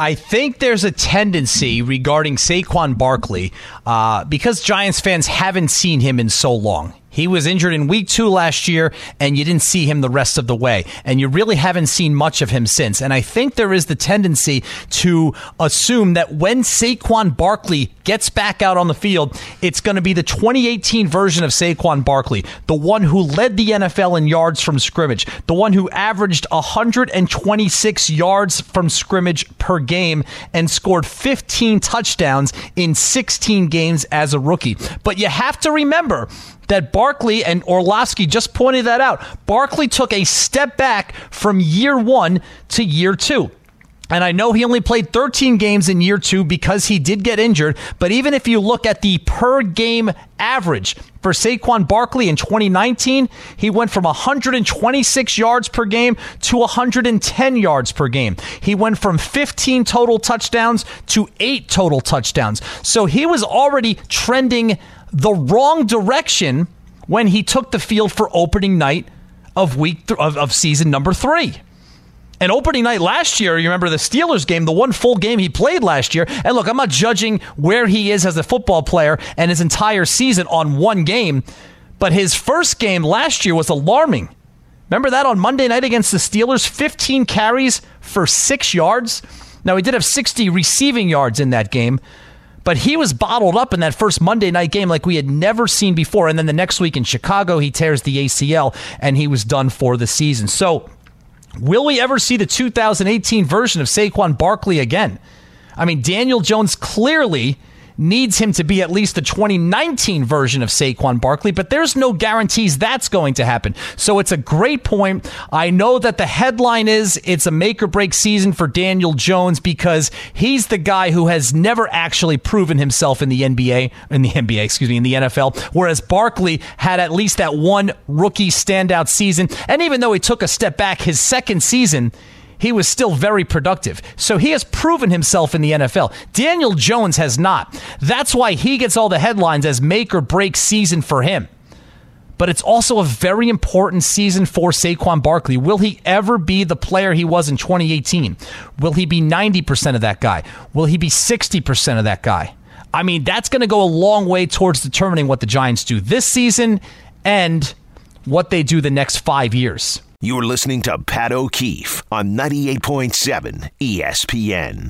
C: I think there's a tendency regarding Saquon Barkley uh, because Giants fans haven't seen him in so long. He was injured in week two last year, and you didn't see him the rest of the way. And you really haven't seen much of him since. And I think there is the tendency to assume that when Saquon Barkley gets back out on the field, it's going to be the 2018 version of Saquon Barkley, the one who led the NFL in yards from scrimmage, the one who averaged 126 yards from scrimmage per game and scored 15 touchdowns in 16 games as a rookie. But you have to remember that Barkley and Orlovsky just pointed that out. Barkley took a step back from year one to year two. And I know he only played 13 games in year two because he did get injured. But even if you look at the per game average for Saquon Barkley in 2019, he went from 126 yards per game to 110 yards per game. He went from 15 total touchdowns to eight total touchdowns. So he was already trending the wrong direction when he took the field for opening night of week th- of, of season number three. And opening night last year, you remember the Steelers game, the one full game he played last year. And look, I'm not judging where he is as a football player and his entire season on one game, but his first game last year was alarming. Remember that on Monday night against the Steelers? 15 carries for six yards. Now, he did have 60 receiving yards in that game, but he was bottled up in that first Monday night game like we had never seen before. And then the next week in Chicago, he tears the ACL and he was done for the season. So, Will we ever see the 2018 version of Saquon Barkley again? I mean, Daniel Jones clearly needs him to be at least the 2019 version of Saquon Barkley, but there's no guarantees that's going to happen. So it's a great point. I know that the headline is it's a make or break season for Daniel Jones because he's the guy who has never actually proven himself in the NBA, in the NBA, excuse me, in the NFL, whereas Barkley had at least that one rookie standout season. And even though he took a step back his second season, he was still very productive. So he has proven himself in the NFL. Daniel Jones has not. That's why he gets all the headlines as make or break season for him. But it's also a very important season for Saquon Barkley. Will he ever be the player he was in 2018? Will he be 90% of that guy? Will he be 60% of that guy? I mean, that's going to go a long way towards determining what the Giants do this season and what they do the next five years.
A: You're listening to Pat O'Keefe on 98.7 ESPN.